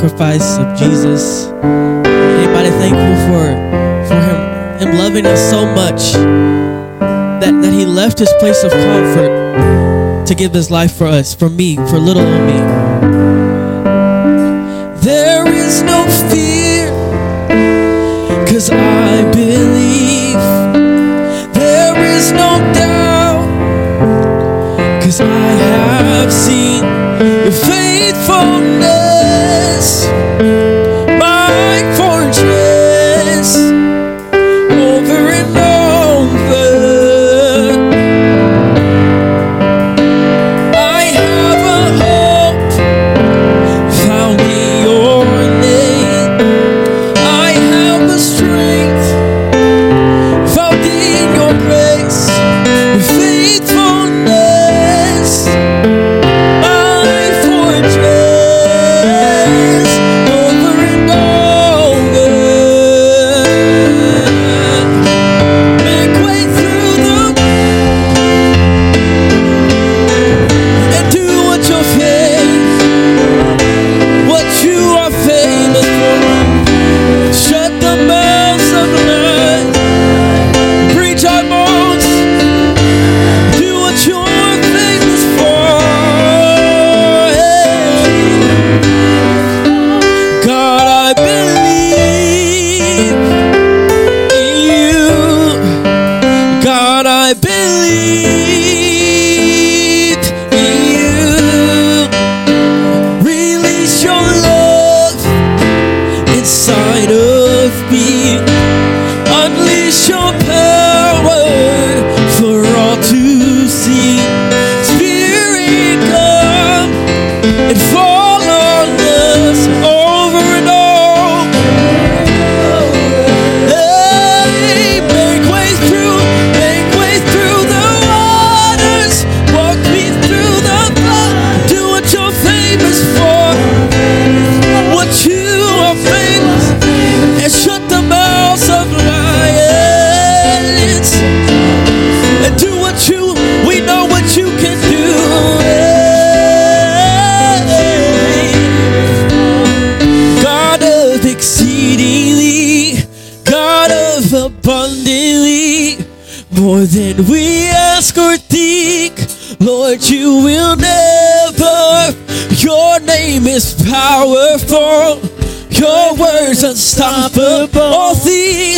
sacrifice of Jesus? Anybody thankful for for him him loving us so much that, that he left his place of comfort to give his life for us, for me, for little me. There is no fear,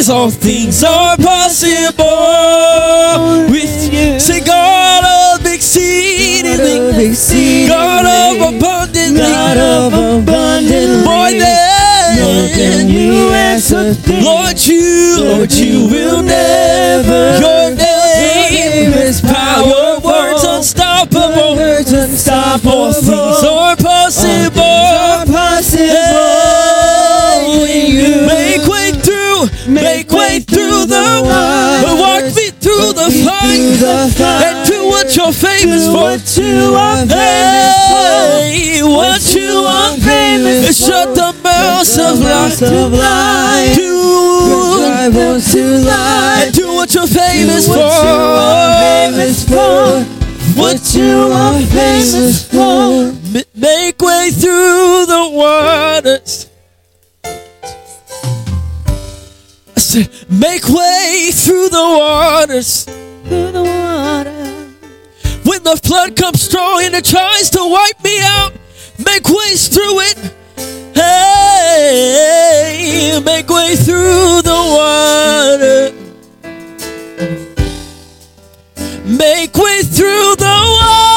things, all things are possible with you. Say, God of exceedingly, God of abundantly, God of abundantly, more than, you ask or think. Lord, you, Lord, you will never. Your name is power, words unstoppable. Words unstoppable. All things are possible. And do what you're famous Do for. what you are famous for. what you are famous for. Shut the mouths of lies. Do Drive to life. and do what you're famous for. what you are famous for. What you are famous for. Make way through the waters. I said, make way through the waters. Through the water. When the flood comes strong and it tries to wipe me out, make ways through it. Hey, make way through the water. Make way through the waters.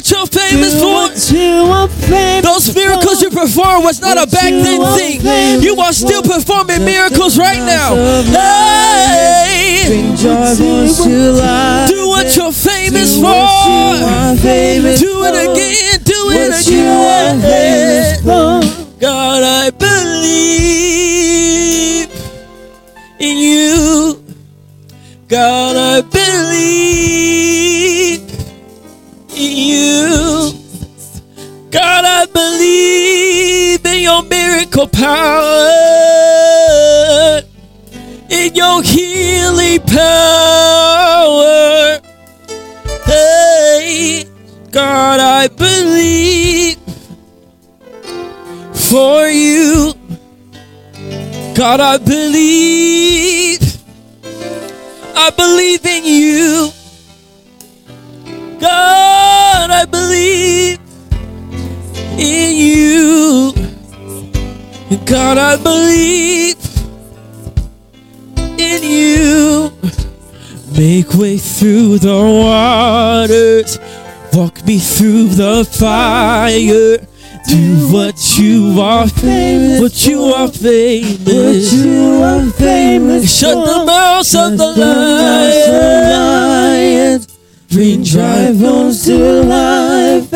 What you're famous Do for. what you famous Those miracles you performed was not a back then thing. You are still performing miracles right now. Hey, Bring joy to life. do what you're famous Do for. what you are famous Do it again. Do What it you are famous again. God, I believe in you. God, I believe believe in your miracle power, in your healing power. Hey, God, I believe for you. God, I believe. I believe in you. God, I believe in you. God, I believe in you. Make way through the waters. Walk me through the fire. Do what you are famous. What you are famous. What you are famous Shut the mouths of the lions. Bring dry bones to life.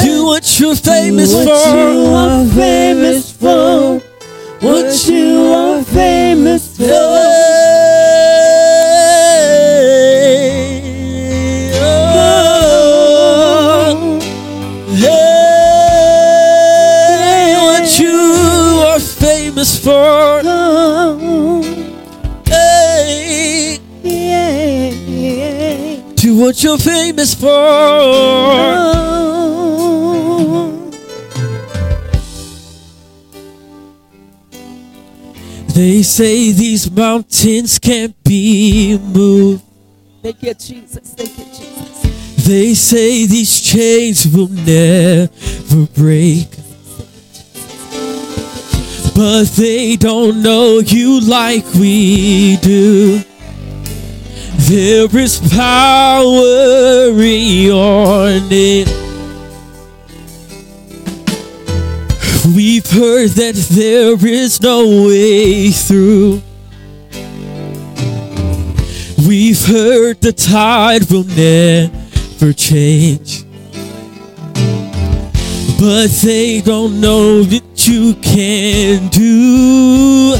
What famous what for. you are famous for. What you are famous for. Hey, oh, hey, what you are famous for. Hey, do what you're famous for. Oh. They say these mountains can't be moved. Thank you, Jesus. Thank you, Jesus. They say these chains will never break. But they don't know you like we do. There is power in your name. We've heard that there is no way through. We've heard the tide will never change. But they don't know that you can do.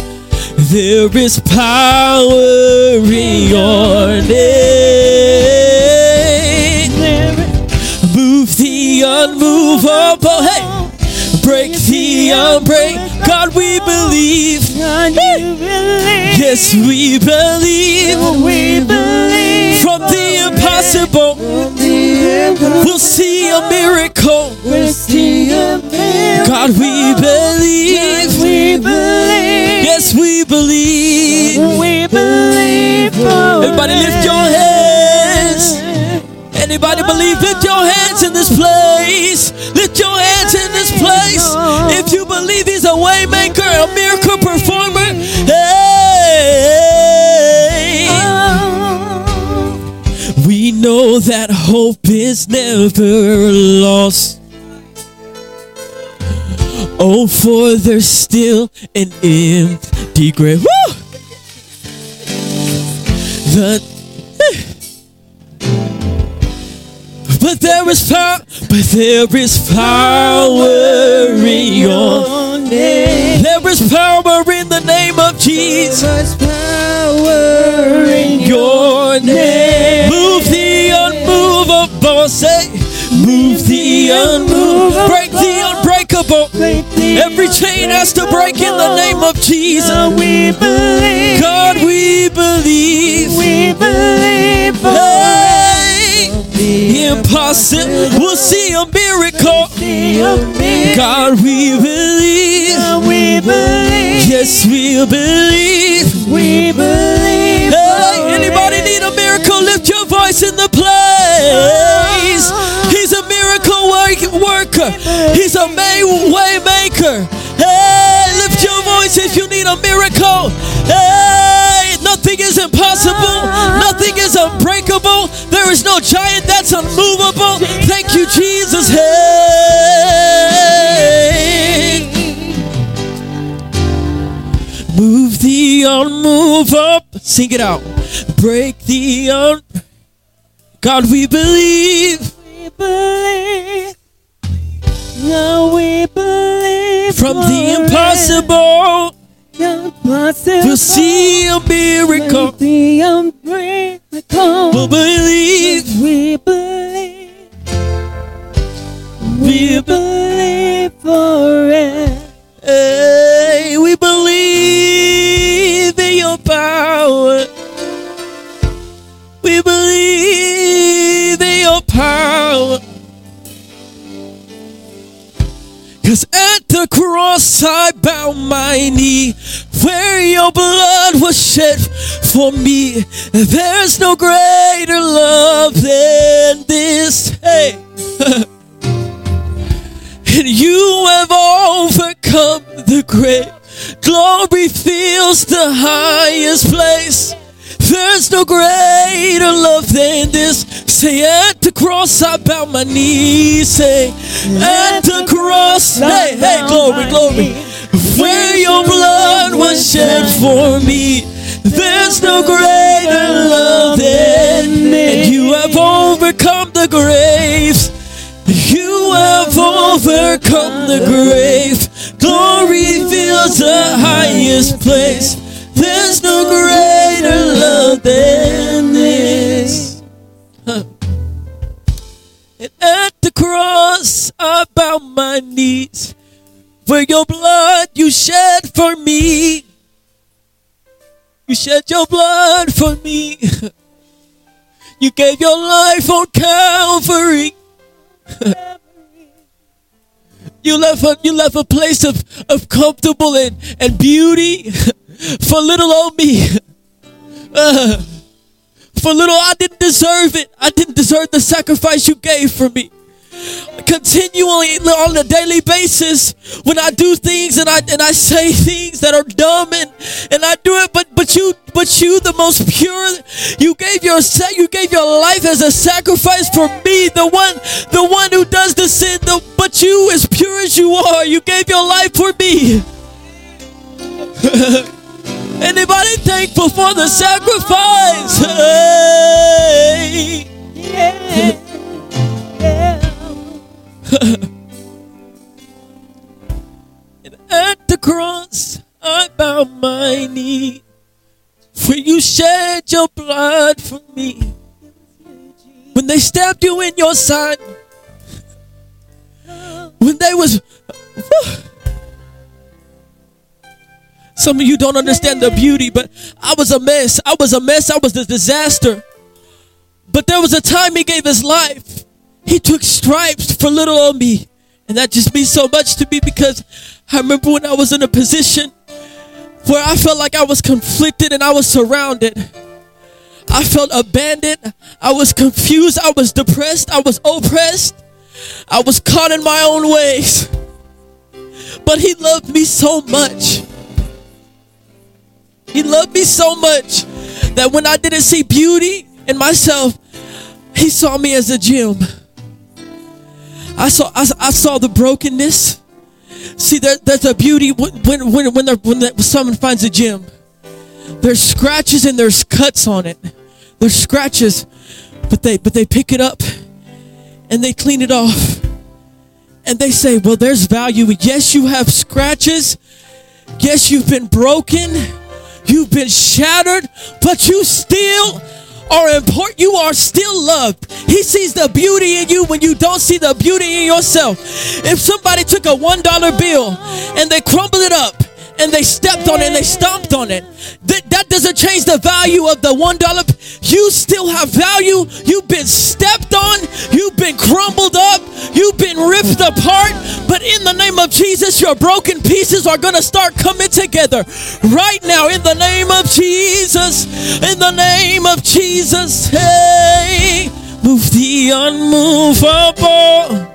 There is power in your name. Move the unmovable. Hey, break the unbreak. God, we believe. Yes, we believe. we believe From the impossible, we'll see a miracle. We'll see a miracle. God, we believe. we believe. Yes, we believe. We believe. Everybody lift your hands. Anybody believe? Lift your hands in this place. Lift your hands in this place. If you believe He's a way maker, a miracle performer, hey, we know that hope is never lost. Oh, for there's still an empty grave. Woo! The but there is power, but there is power in your name. there is power in the name of Jesus. There's power in Your name. Move the unmovable. Say, move the unmovable. Break the unbreakable. Every chain has to break in the name of Jesus. Oh, we believe. God, we believe. We believe. Impossible. We'll see a miracle. God, we believe. We believe. Yes, we believe. We believe. Hey, anybody need a miracle? Lift your voice in the place. He's a miracle work- worker. He's a may way maker. Hey, lift your voice if you need a miracle. Hey, nothing is impossible. Nothing is unbreakable. There is no giant that's unmovable. Thank you, Jesus. Hey. Move the unmovable. Sing it out. Break the un. God, we believe. We believe. Now we believe. From the impossible, We'll see a miracle. The unbreakable. We'll believe. We believe. We We believe for it. Hey, we believe in your power. We believe in your power. Cause at the cross I bow my knee where your blood was shed for me. There's no greater love than this. Hey. and you have overcome the grave. Glory fills the highest place. There's no greater love than this. Say at the cross I bow my knees. Say at the cross, hey, hey, glory, glory. Where your blood was shed for me. There's no greater love than this. And you have overcome the graves. You have overcome the grave. Glory fills the highest place. There's no greater love than this. Huh. And at the cross, I bow my knees. For your blood you shed for me. You shed your blood for me. You gave your life on Calvary. you left a you left a place of, of comfortable and, and beauty for little old me. Uh, for little I didn't deserve it. I didn't deserve the sacrifice you gave for me. Continually on a daily basis, when I do things and I and I say things that are dumb and, and I do it, but but you but you the most pure, you gave your you gave your life as a sacrifice for me, the one the one who does the sin, the, but you as pure as you are, you gave your life for me. Anybody thankful for the sacrifice? Hey. Yeah. Yeah. and at the cross, I bow my knee. For you shed your blood for me. When they stabbed you in your side, when they was. Some of you don't understand the beauty, but I was a mess. I was a mess. I was a disaster. But there was a time he gave his life. He took stripes for little old me. And that just means so much to me because I remember when I was in a position where I felt like I was conflicted and I was surrounded. I felt abandoned. I was confused. I was depressed. I was oppressed. I was caught in my own ways. But he loved me so much. He loved me so much that when I didn't see beauty in myself, he saw me as a gem. I saw I, I saw the brokenness. See, there, there's a beauty when when when when, when someone finds a gem. There's scratches and there's cuts on it. There's scratches, but they but they pick it up and they clean it off. And they say, "Well, there's value. Yes, you have scratches. Yes, you've been broken. You've been shattered, but you still are important. You are still loved. He sees the beauty in you when you don't see the beauty in yourself. If somebody took a $1 bill and they crumbled it up and they stepped on it and they stomped on it, that, doesn't change the value of the $1. You still have value. You've been stepped on, you've been crumbled up, you've been ripped apart. But in the name of Jesus, your broken pieces are going to start coming together right now in the name of Jesus. In the name of Jesus. Hey, move the unmovable.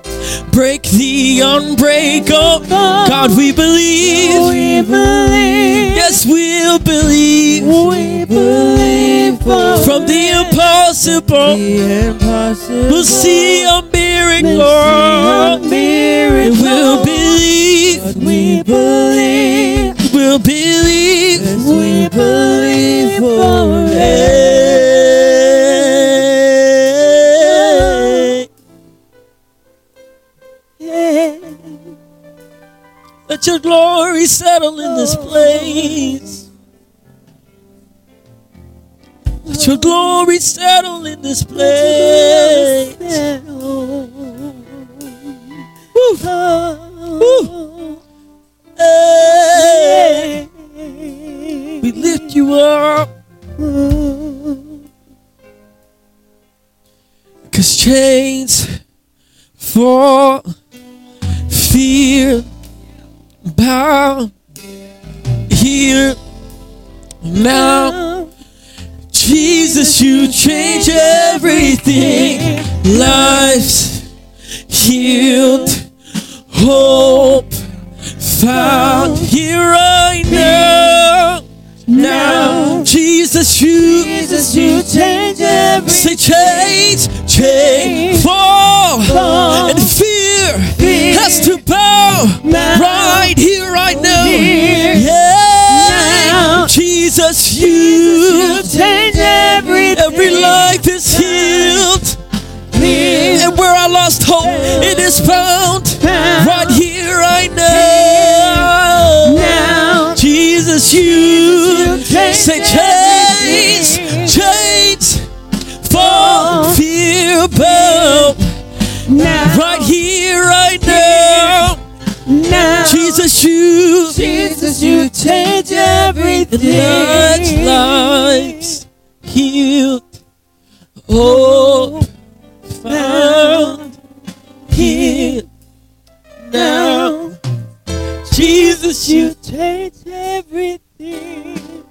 Break the unbreakable. God, we believe. We believe. Yes, we'll believe. We believe From the impossible, the impossible. we'll see a miracle. We'll see a miracle. We'll believe. But we believe. We'll believe. Yes, we believe for it. Let your glory settle in this place. Let your glory settle in this place. Woo. Woo. Hey. We lift you up. Cause chains fall, fear bow here now. Jesus, you change everything. Life's healed, hope found here right now. Now, Jesus, you Jesus, you change everything. say change, change, fall, Fall. and fear Fear has to bow Now. right here, right now. Here. Yeah, Now. Jesus, You you change everything. every life is healed, Fear and where I lost hope, it is found right here, right now. Now. Jesus, you change say change, Jesus, you Jesus, you change everything. lives, lives healed, hope found here now. Jesus, you change everything.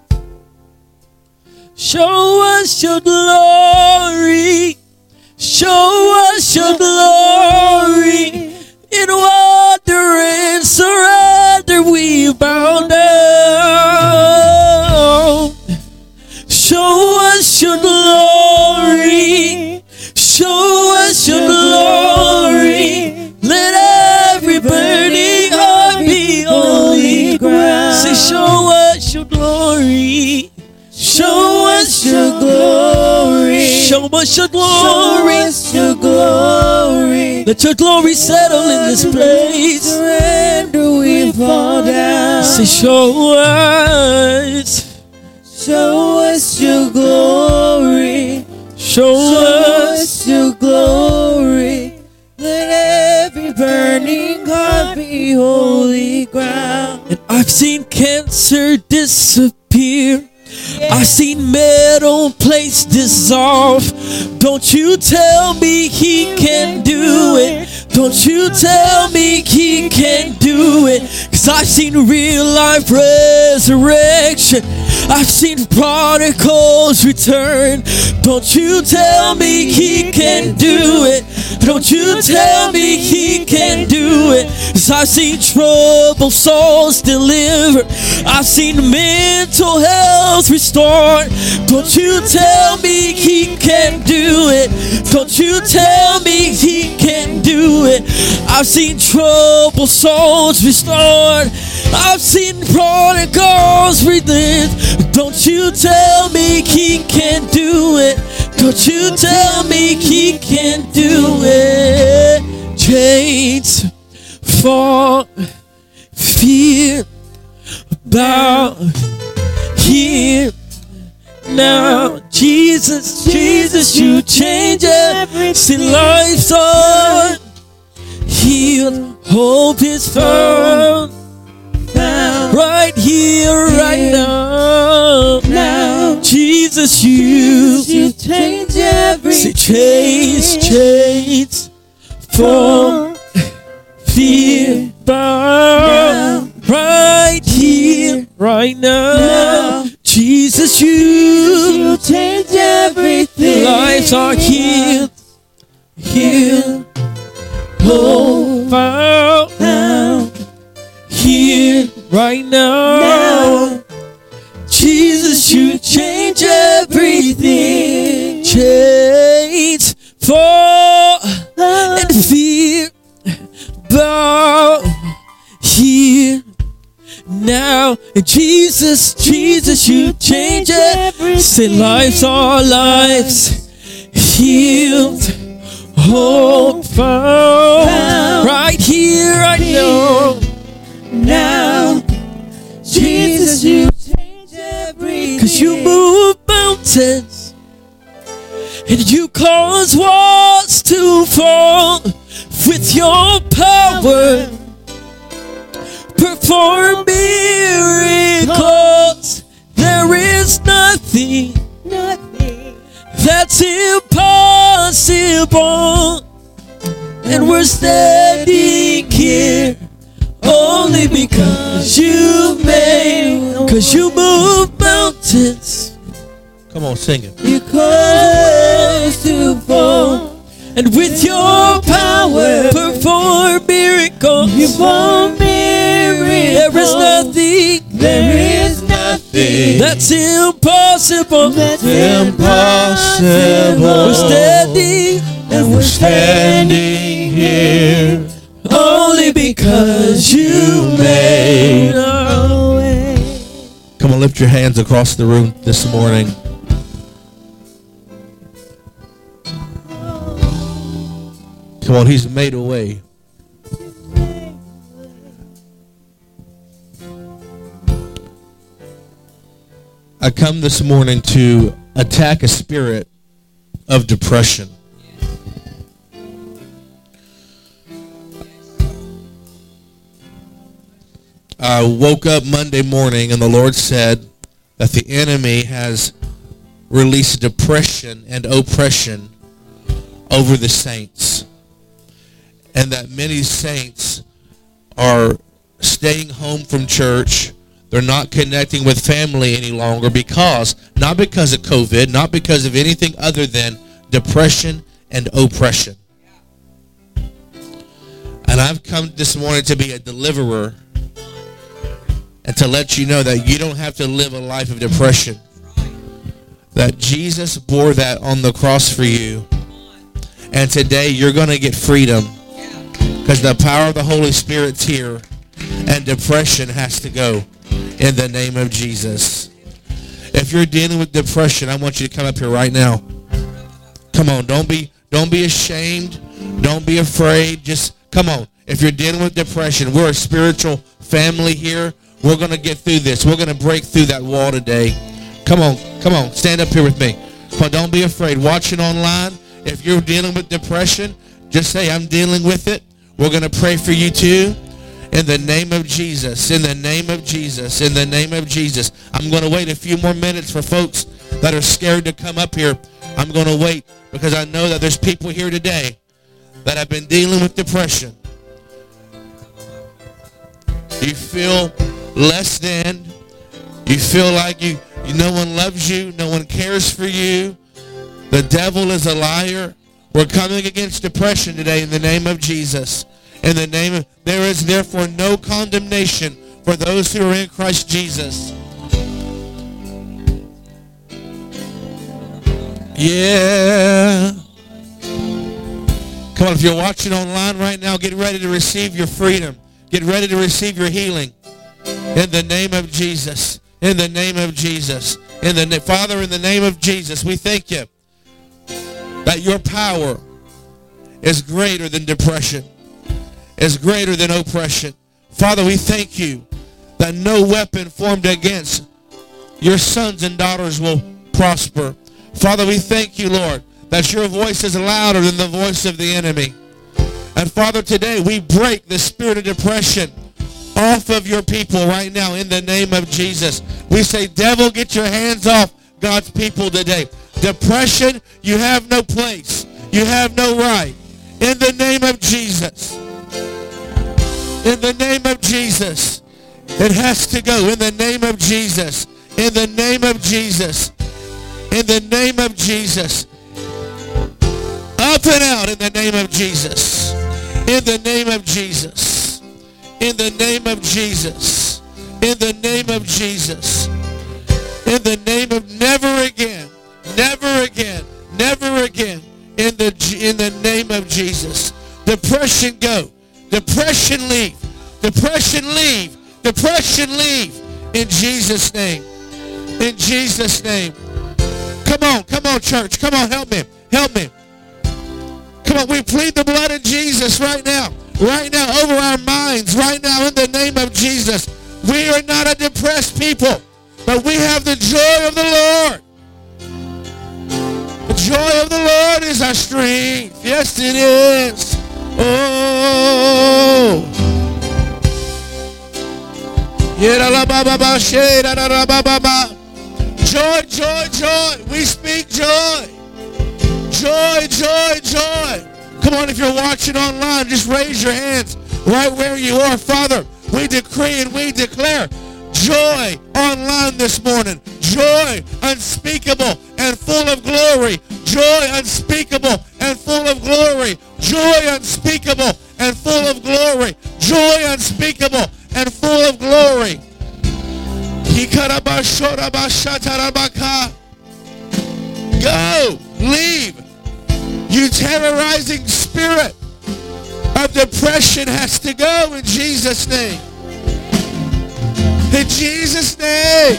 Show us your glory. Show us your glory. In wonder and surrender we bow down. Show us your glory. Show us your glory. Let every burning heart be holy ground. Say, show us your glory. Show us your glory. Show us your glory. us your glory. Let your glory settle in this place. Surrender, we fall down. Say, show us. Show us your glory. Show Show us. us your glory. Let every burning heart be holy ground. And I've seen cancer disappear. I've seen metal plates dissolve. Don't you tell me he can do it. Don't you tell me he can do it. Cause I've seen real life resurrection. I've seen prodigals return. Don't you tell me he can do it. Don't you tell me he can do it. Cause I've seen troubled souls delivered. I've seen mental health restored. Don't you tell me he can do it. Don't you tell me he can do it. I've seen troubled souls restored. I've seen prodigals redeemed. Don't you tell me he can do it. Don't you tell me he can do it. Chains fall, fear bow here now. Jesus, Jesus, you change everything. See, life's on. Healed, hope is found. Right here, right now. now. Jesus, you You change everything. everything. chains, chains, fall, fear, bow. Right here, right now. Jesus, you You change everything. lives are healed, healed, hope found. Now. Here, right now. Now. Jesus, you change everything. Chains fall and fear bow here now. And Jesus, Jesus, you change it. Say lives are lives healed, hope found. Found. Right here, right now. Now. Jesus, you change everything. Cause you move mountains and you cause walls to fall with your power. Perform miracles. There is nothing Nothing. that's impossible. And we're standing here only Cause you made, cause you move mountains. Come on, sing it. You cause to fall. And with your power, perform miracles. You perform miracles. There is nothing, there is nothing that's impossible. That's Impossible. We're standing, And we're standing here. only because you made a way. Come on, lift your hands across the room this morning. Come on, he's made a way. I come this morning to attack a spirit of depression. I woke up Monday morning and the Lord said that the enemy has released depression and oppression over the saints. And that many saints are staying home from church. They're not connecting with family any longer because, not because of COVID, not because of anything other than depression and oppression. And I've come this morning to be a deliverer and to let you know that you don't have to live a life of depression. That Jesus bore that on the cross for you. And today you're going to get freedom because the power of the Holy Spirit's here and depression has to go in the name of Jesus. If you're dealing with depression, I want you to come up here right now. Come on, don't be don't be ashamed. Don't be afraid. Just come on. If you're dealing with depression, we're a spiritual family here. We're going to get through this. We're going to break through that wall today. Come on. Come on. Stand up here with me. But don't be afraid. Watching online, if you're dealing with depression, just say, I'm dealing with it. We're going to pray for you too. In the name of Jesus. In the name of Jesus. In the name of Jesus. I'm going to wait a few more minutes for folks that are scared to come up here. I'm going to wait because I know that there's people here today that have been dealing with depression. You feel less than. You feel like you, you no one loves you, no one cares for you. The devil is a liar. We're coming against depression today in the name of Jesus. In the name of there is therefore no condemnation for those who are in Christ Jesus. Yeah. Come on, if you're watching online right now, get ready to receive your freedom. Get ready to receive your healing. In the name of Jesus. In the name of Jesus. In the Father, in the name of Jesus, we thank you that your power is greater than depression, is greater than oppression. Father, we thank you that no weapon formed against your sons and daughters will prosper. Father, we thank you, Lord, that your voice is louder than the voice of the enemy. And Father, today we break the spirit of depression off of your people right now in the name of Jesus. We say, devil, get your hands off God's people today. Depression, you have no place. You have no right. In the name of Jesus. In the name of Jesus. It has to go. In the name of Jesus. In the name of Jesus. In the name of Jesus. Up and out in the name of Jesus. In the name of Jesus. In the name of Jesus. In the name of Jesus. In the name of never again. Never again. Never again. In the in the name of Jesus. Depression go. Depression leave. Depression leave. Depression leave. In Jesus' name. In Jesus' name. Come on, come on, church. Come on, help me. Help me. Come on, we plead the blood of Jesus right now. Right now, over our minds. Right now, in the name of Jesus. We are not a depressed people, but we have the joy of the Lord. Joy of the Lord is our strength. Yes, it is. Oh. Joy, joy, joy. We speak joy. Joy, joy, joy. Come on, if you're watching online, just raise your hands right where you are. Father, We decree and we declare joy online this morning. Joy unspeakable and full of glory. Joy unspeakable and full of glory. Joy unspeakable and full of glory. Joy unspeakable and full of glory. Go, leave. You terrorizing spirit of depression has to go in Jesus' name. In Jesus' name.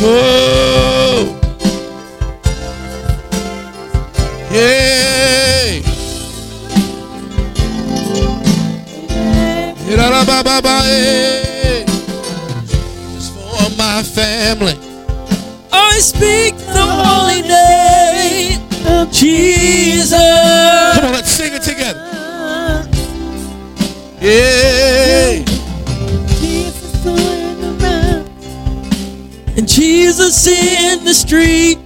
Oh. Yay. Just for my family. I speak the holy name of Jesus. Yeah. And Jesus in the street.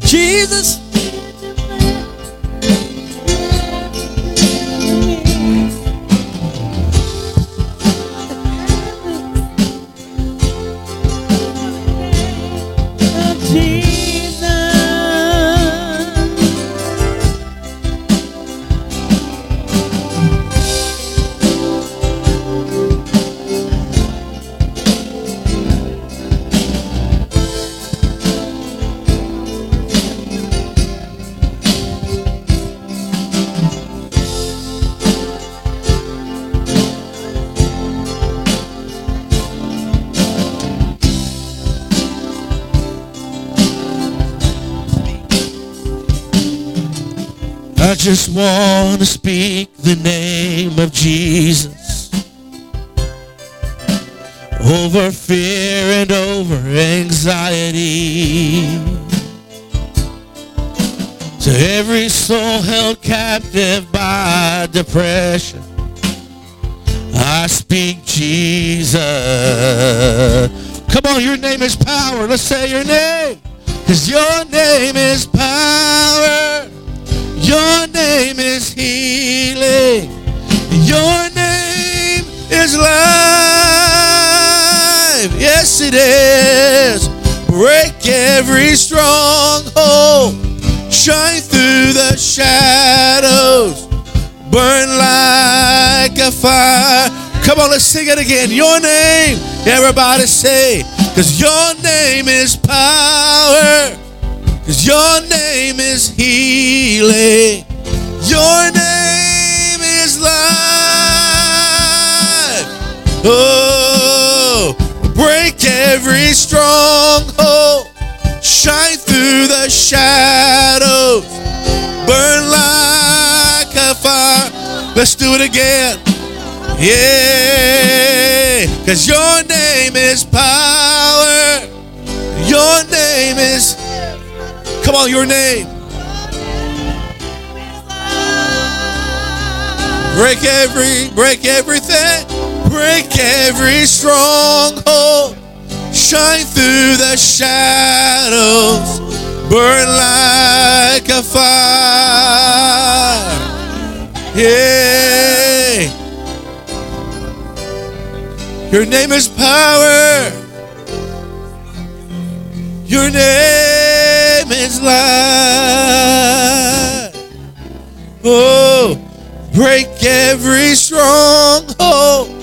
Jesus. Just want to speak the name of Jesus over fear and over anxiety. To every soul held captive by depression, I speak Jesus. Come on, your name is power. Let's say your name. Because your name Break every stronghold. Shine through the shadows. Burn like a fire. Come on, let's sing it again. Your name. Everybody say, because your name is power. Cause your name is healing. Your name is life. Oh, break every stronghold. Shine through the shadows. Burn like a fire. Let's do it again. Yeah. Cause your name is power. Your name is Come on, your name. Break every, break everything. Break every stronghold. Shine through the shadows. Burn like a fire. Yeah. Your name is power. Your name is light. Oh, break every stronghold.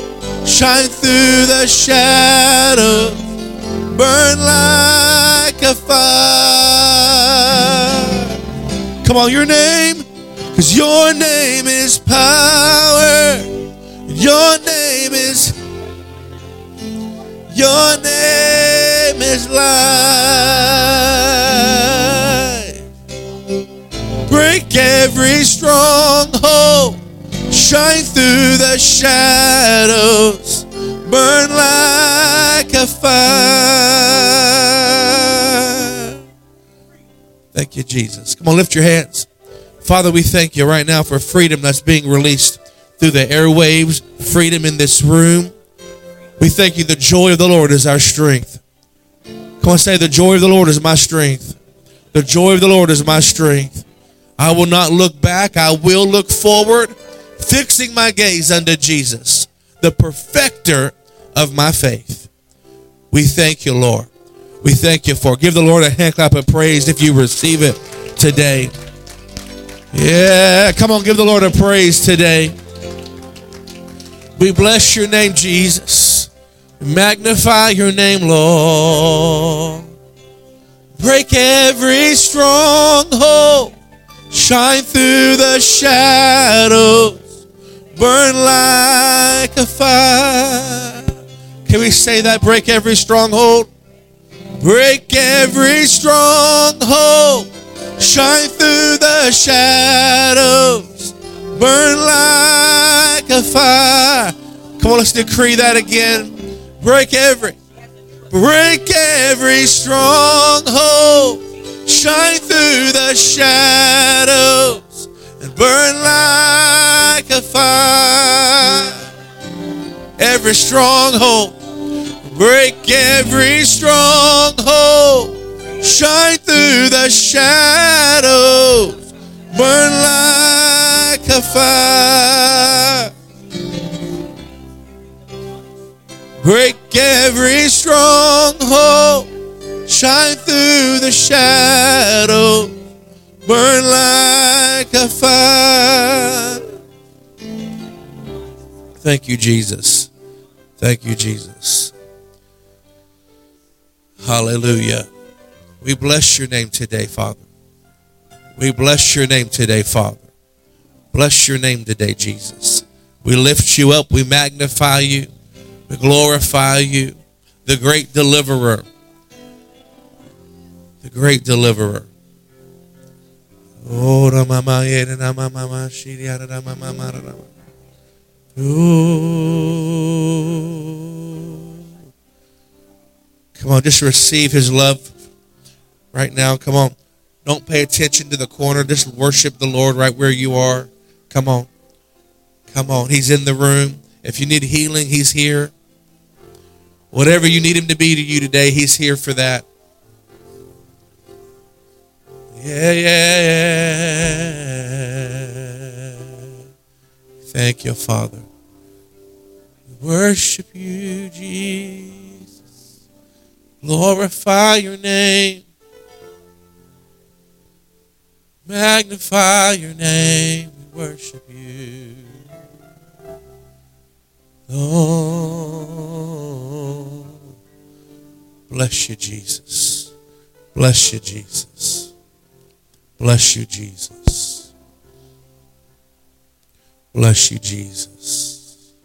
Shine through the shadows. Burn like a fire. Come on, your name. Because your name is power. Your name is your name is life. Break every stronghold. Shine through the shadows. Burn like a fire. Thank you, Jesus. Come on, lift your hands. Father, we thank you right now for freedom that's being released through the airwaves, freedom in this room. We thank you. The joy of the Lord is our strength. Come on, say, The joy of the Lord is my strength. The joy of the Lord is my strength. I will not look back. I will look forward, fixing my gaze unto Jesus, the perfecter of my faith. We thank you, Lord. We thank you for. Give the Lord a hand clap of praise if you receive it today. Yeah, come on, give the Lord a praise today. We bless your name, Jesus. Magnify your name, Lord. Break every stronghold. Shine through the shadows. Burn like a fire. Can we say that? Break every stronghold. Break every stronghold. Shine through the shadows. Burn like a fire. Come on, let's decree that again. Break every, break every stronghold. Shine through the shadows and burn like a fire. Every stronghold, break every stronghold. Shine through the shadows, burn like a fire. Break every stronghold, shine through the shadow, burn like a fire. Thank you, Jesus. Thank you, Jesus. Hallelujah. We bless your name today, Father. We bless your name today, Father. Bless your name today, Jesus. We lift you up. We magnify you. We glorify you, the great deliverer. The great deliverer. Oh, Come on, just receive his love right now. Come on. Don't pay attention to the corner. Just worship the Lord right where you are. Come on. Come on. He's in the room. If you need healing, he's here. Whatever you need him to be to you today, he's here for that. Yeah, yeah, yeah. Thank you, Father. Worship you, Jesus. Glorify your name. Magnify your name. We worship you. Oh, bless you, Jesus. Bless you, Jesus. Bless you, Jesus. Bless you, Jesus.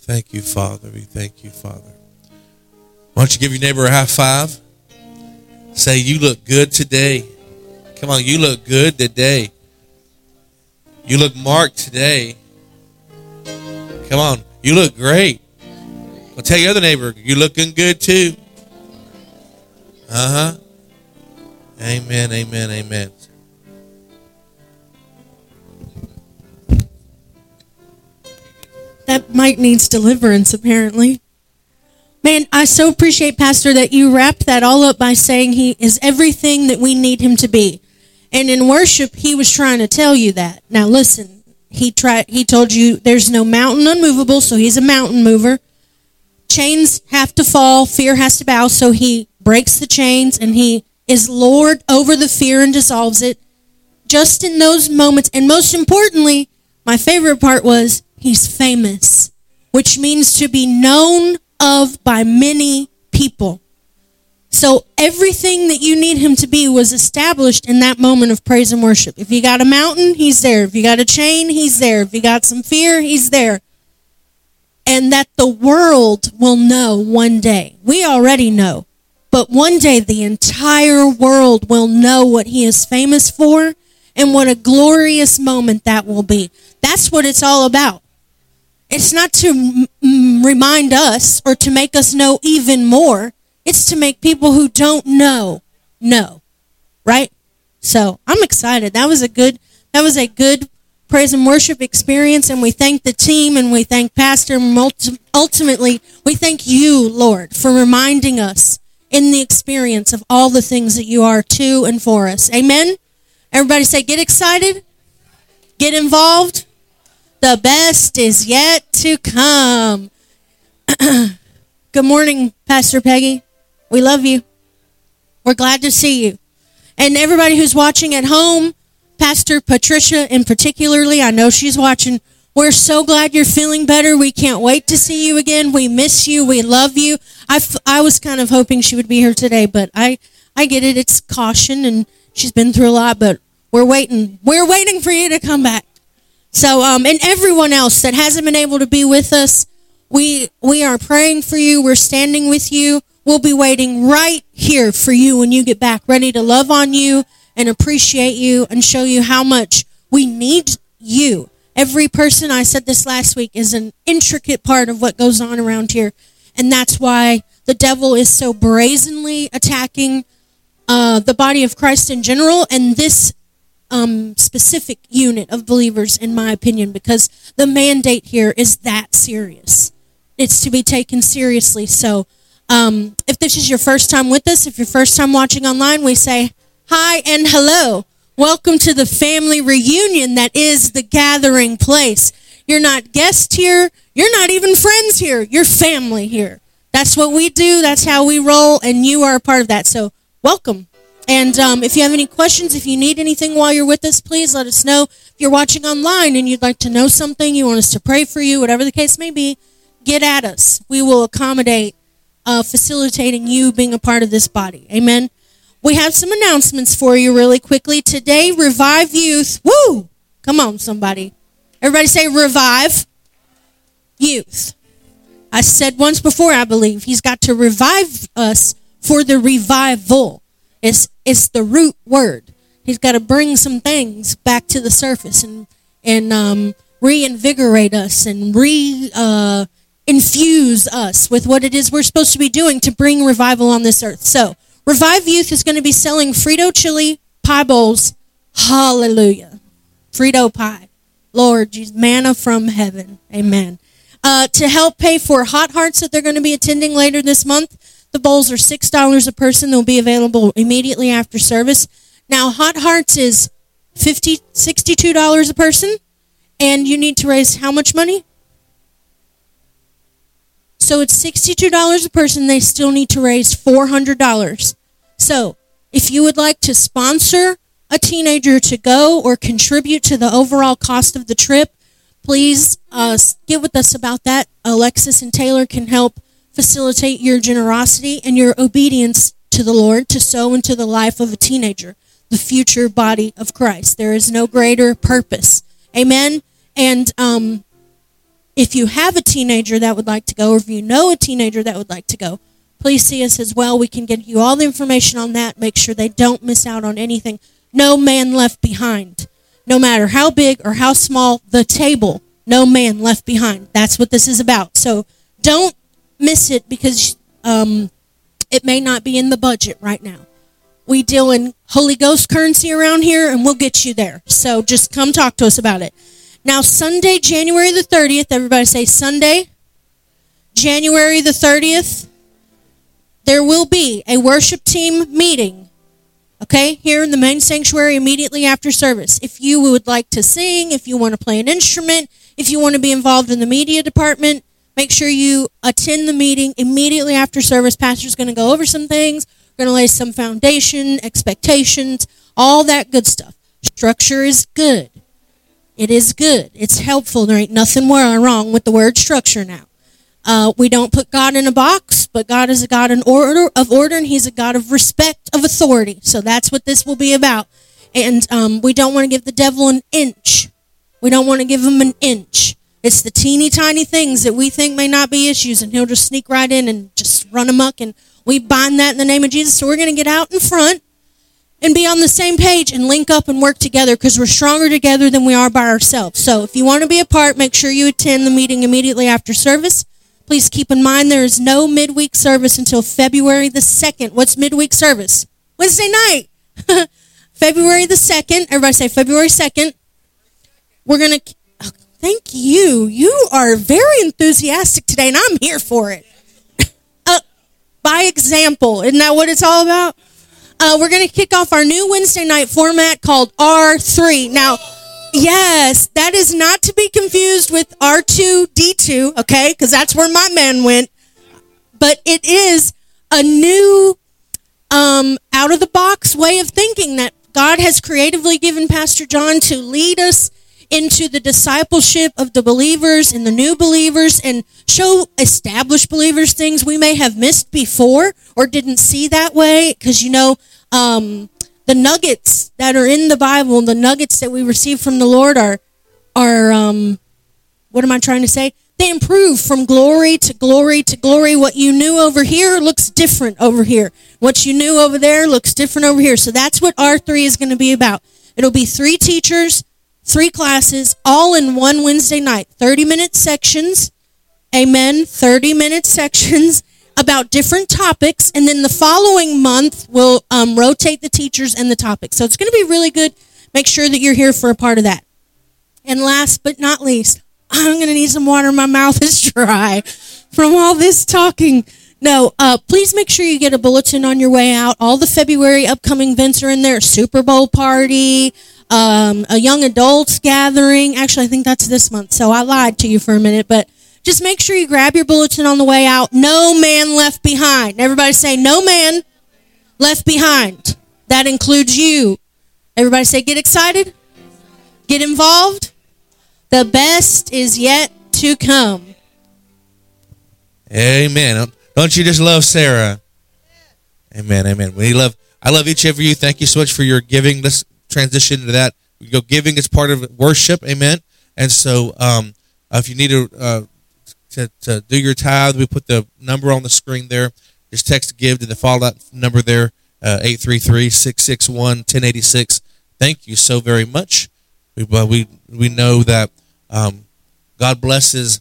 Thank you, Father. We thank you, Father. Why don't you give your neighbor a high five? Say, You look good today. Come on, you look good today. You look marked today. Come on, you look great. I'll tell your other neighbor, you're looking good too. Uh huh. Amen, amen, amen. That mic needs deliverance, apparently. Man, I so appreciate, Pastor, that you wrapped that all up by saying he is everything that we need him to be. And in worship, he was trying to tell you that. Now listen, he tried he told you there's no mountain unmovable, so he's a mountain mover. Chains have to fall, fear has to bow, so he breaks the chains and he is Lord over the fear and dissolves it. Just in those moments, and most importantly, my favorite part was he's famous, which means to be known of by many people. So everything that you need him to be was established in that moment of praise and worship. If you got a mountain, he's there. If you got a chain, he's there. If you got some fear, he's there. And that the world will know one day. We already know. But one day the entire world will know what he is famous for and what a glorious moment that will be. That's what it's all about. It's not to m- remind us or to make us know even more. It's to make people who don't know know. Right? So, I'm excited. That was a good that was a good praise and worship experience and we thank the team and we thank pastor and ultimately we thank you, Lord, for reminding us in the experience of all the things that you are to and for us. Amen. Everybody say, get excited, get involved. The best is yet to come. Good morning, Pastor Peggy. We love you. We're glad to see you. And everybody who's watching at home, Pastor Patricia in particularly, I know she's watching. We're so glad you're feeling better. We can't wait to see you again. We miss you. We love you. I, f- I was kind of hoping she would be here today, but I, I get it. It's caution and she's been through a lot, but we're waiting. We're waiting for you to come back. So, um, and everyone else that hasn't been able to be with us, we, we are praying for you. We're standing with you. We'll be waiting right here for you when you get back, ready to love on you and appreciate you and show you how much we need you. Every person, I said this last week, is an intricate part of what goes on around here. And that's why the devil is so brazenly attacking uh, the body of Christ in general and this um, specific unit of believers, in my opinion, because the mandate here is that serious. It's to be taken seriously. So, um, if this is your first time with us, if you're first time watching online, we say hi and hello. Welcome to the family reunion that is the gathering place. You're not guests here. You're not even friends here. You're family here. That's what we do. That's how we roll, and you are a part of that. So, welcome. And um, if you have any questions, if you need anything while you're with us, please let us know. If you're watching online and you'd like to know something, you want us to pray for you, whatever the case may be, get at us. We will accommodate uh, facilitating you being a part of this body. Amen. We have some announcements for you really quickly. Today, Revive Youth. Woo! Come on, somebody. Everybody say Revive Youth. I said once before, I believe, he's got to revive us for the revival. It's, it's the root word. He's got to bring some things back to the surface and, and um, reinvigorate us and re uh, infuse us with what it is we're supposed to be doing to bring revival on this earth. So, Revive Youth is going to be selling Frito chili pie bowls. Hallelujah. Frito pie. Lord, Jesus, manna from heaven. Amen. Uh, to help pay for Hot Hearts that they're going to be attending later this month, the bowls are $6 a person. They'll be available immediately after service. Now, Hot Hearts is 50 $62 a person, and you need to raise how much money? So it's $62 a person. They still need to raise $400. So if you would like to sponsor a teenager to go or contribute to the overall cost of the trip, please uh, get with us about that. Alexis and Taylor can help facilitate your generosity and your obedience to the Lord to sow into the life of a teenager, the future body of Christ. There is no greater purpose. Amen. And um, if you have a teenager that would like to go, or if you know a teenager that would like to go, please see us as well. We can get you all the information on that. Make sure they don't miss out on anything. No man left behind. No matter how big or how small the table, no man left behind. That's what this is about. So don't miss it because um, it may not be in the budget right now. We deal in Holy Ghost currency around here, and we'll get you there. So just come talk to us about it. Now, Sunday, January the 30th, everybody say Sunday, January the 30th, there will be a worship team meeting, okay, here in the main sanctuary immediately after service. If you would like to sing, if you want to play an instrument, if you want to be involved in the media department, make sure you attend the meeting immediately after service. Pastor's going to go over some things, we're going to lay some foundation, expectations, all that good stuff. Structure is good. It is good. It's helpful. There ain't nothing wrong with the word structure now. Uh, we don't put God in a box, but God is a God in order of order, and He's a God of respect of authority. So that's what this will be about. And um, we don't want to give the devil an inch. We don't want to give him an inch. It's the teeny tiny things that we think may not be issues, and he'll just sneak right in and just run amok. And we bind that in the name of Jesus. So we're going to get out in front and be on the same page and link up and work together because we're stronger together than we are by ourselves. So if you want to be a part, make sure you attend the meeting immediately after service. Please keep in mind there is no midweek service until February the 2nd. What's midweek service? Wednesday night. February the 2nd. Everybody say February 2nd. We're going to, oh, thank you. You are very enthusiastic today, and I'm here for it. uh, by example. Isn't that what it's all about? Uh, we're going to kick off our new Wednesday night format called R3. Now, yes, that is not to be confused with R2D2, okay? Because that's where my man went. But it is a new, um, out of the box way of thinking that God has creatively given Pastor John to lead us into the discipleship of the believers and the new believers and show established believers things we may have missed before or didn't see that way. Because you know um, the nuggets that are in the bible the nuggets that we receive from the lord are are um, what am i trying to say? They improve from glory to glory to glory. What you knew over here looks different over here. What you knew over there looks different over here. So that's what r3 is going to be about. It'll be three teachers three classes all in one Wednesday night, 30 minute sections. Amen. 30 minute sections about different topics. And then the following month, we'll um, rotate the teachers and the topics. So it's going to be really good. Make sure that you're here for a part of that. And last but not least, I'm going to need some water. My mouth is dry from all this talking. No, uh, please make sure you get a bulletin on your way out. All the February upcoming events are in there. Super Bowl party, um, a young adults gathering. Actually, I think that's this month, so I lied to you for a minute, but just make sure you grab your bulletin on the way out. No man left behind. Everybody say, no man left behind. That includes you. Everybody say, get excited, get involved. The best is yet to come. Amen. Don't you just love Sarah? Amen. Amen. We love. I love each of you. Thank you so much for your giving. Let's transition into that. You go giving is part of worship. Amen. And so, um, if you need to, uh, to to do your tithe, we put the number on the screen there. Just text give to the follow that number there, uh, 833-661-1086. Thank you so very much. We uh, we we know that um, God blesses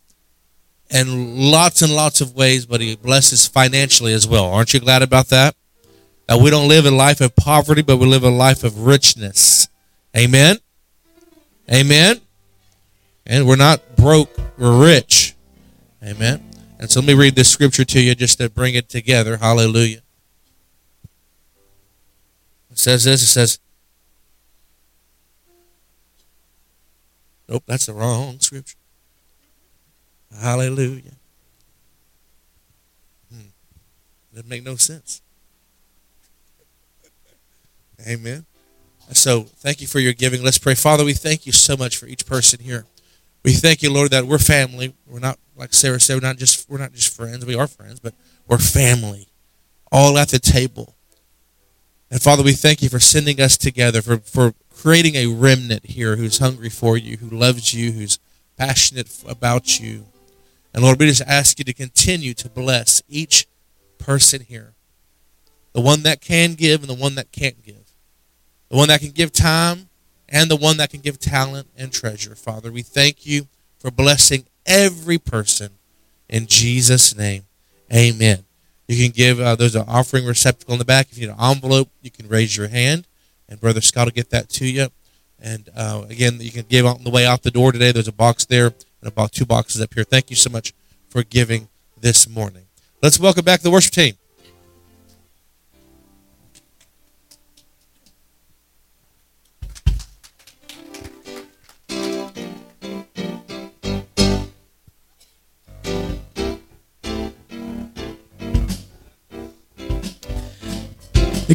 in lots and lots of ways, but He blesses financially as well. Aren't you glad about that? That we don't live a life of poverty, but we live a life of richness. Amen. Amen. And we're not broke, we're rich. Amen. And so let me read this scripture to you just to bring it together. Hallelujah. It says this it says, Nope, that's the wrong scripture. Hallelujah. Hmm. Doesn't make no sense. Amen. So thank you for your giving. Let's pray. Father, we thank you so much for each person here. We thank you, Lord, that we're family. We're not like Sarah said, we're not just we're not just friends. We are friends, but we're family. All at the table. And Father, we thank you for sending us together, for, for creating a remnant here who's hungry for you, who loves you, who's passionate about you. And Lord, we just ask you to continue to bless each person here. The one that can give and the one that can't give. The one that can give time and the one that can give talent and treasure. Father, we thank you for blessing every person in Jesus' name. Amen. You can give, uh, there's an offering receptacle in the back. If you need an envelope, you can raise your hand, and Brother Scott will get that to you. And uh, again, you can give on the way out the door today. There's a box there and about two boxes up here. Thank you so much for giving this morning. Let's welcome back the worship team.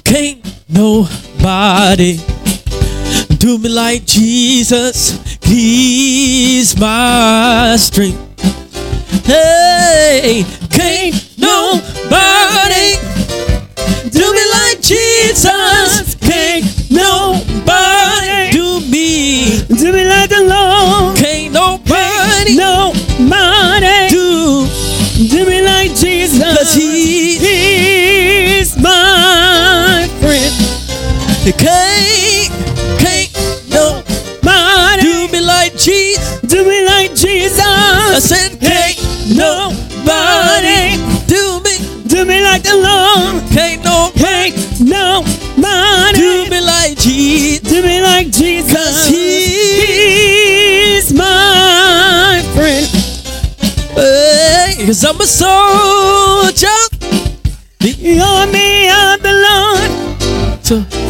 Can't nobody do me like Jesus. He's my strength. Hey, can't nobody do me like Jesus. Can't, can't no Money. do me like Jesus. Do me like Jesus. I said can't nobody do me. Do me like the Lord. Can't no Hey, no money. do me like Jesus. Do me like Jesus. he, He's my friend. hey, cause I'm a soldier. The army of the Lord. So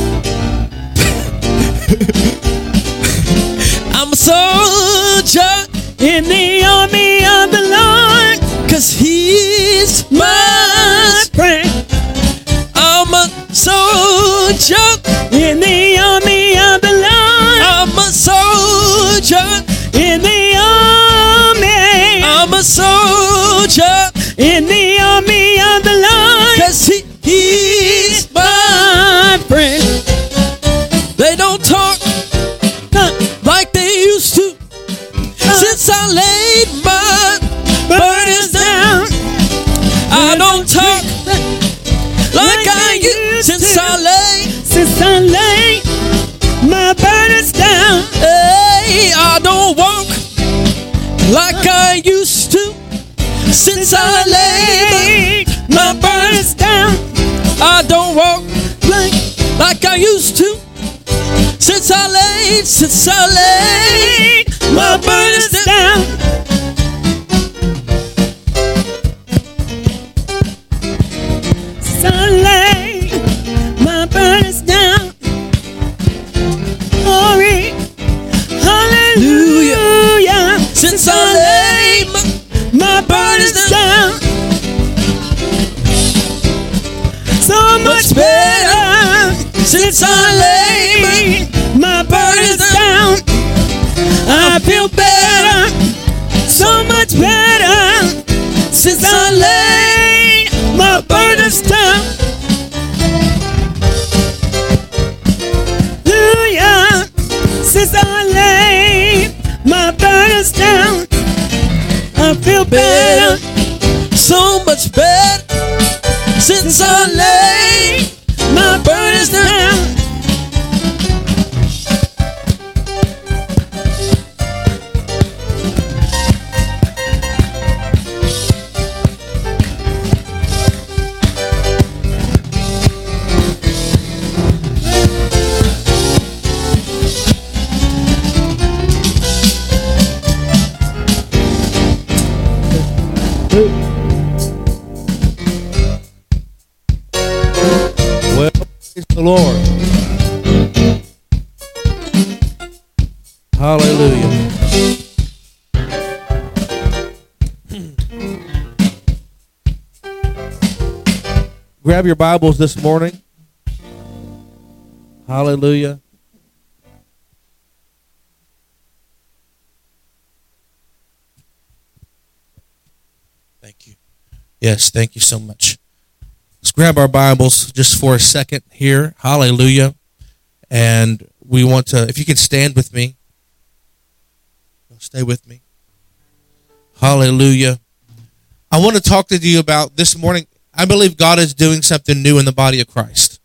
much better since I laid my burdens down. I feel better, so much better since I laid my burdens down. Hallelujah, since I laid my burdens down. I feel better, so much better since I Grab your Bibles this morning. Hallelujah. Thank you. Yes, thank you so much. Let's grab our Bibles just for a second here. Hallelujah. And we want to, if you can stand with me, stay with me. Hallelujah. I want to talk to you about this morning. I believe God is doing something new in the body of Christ.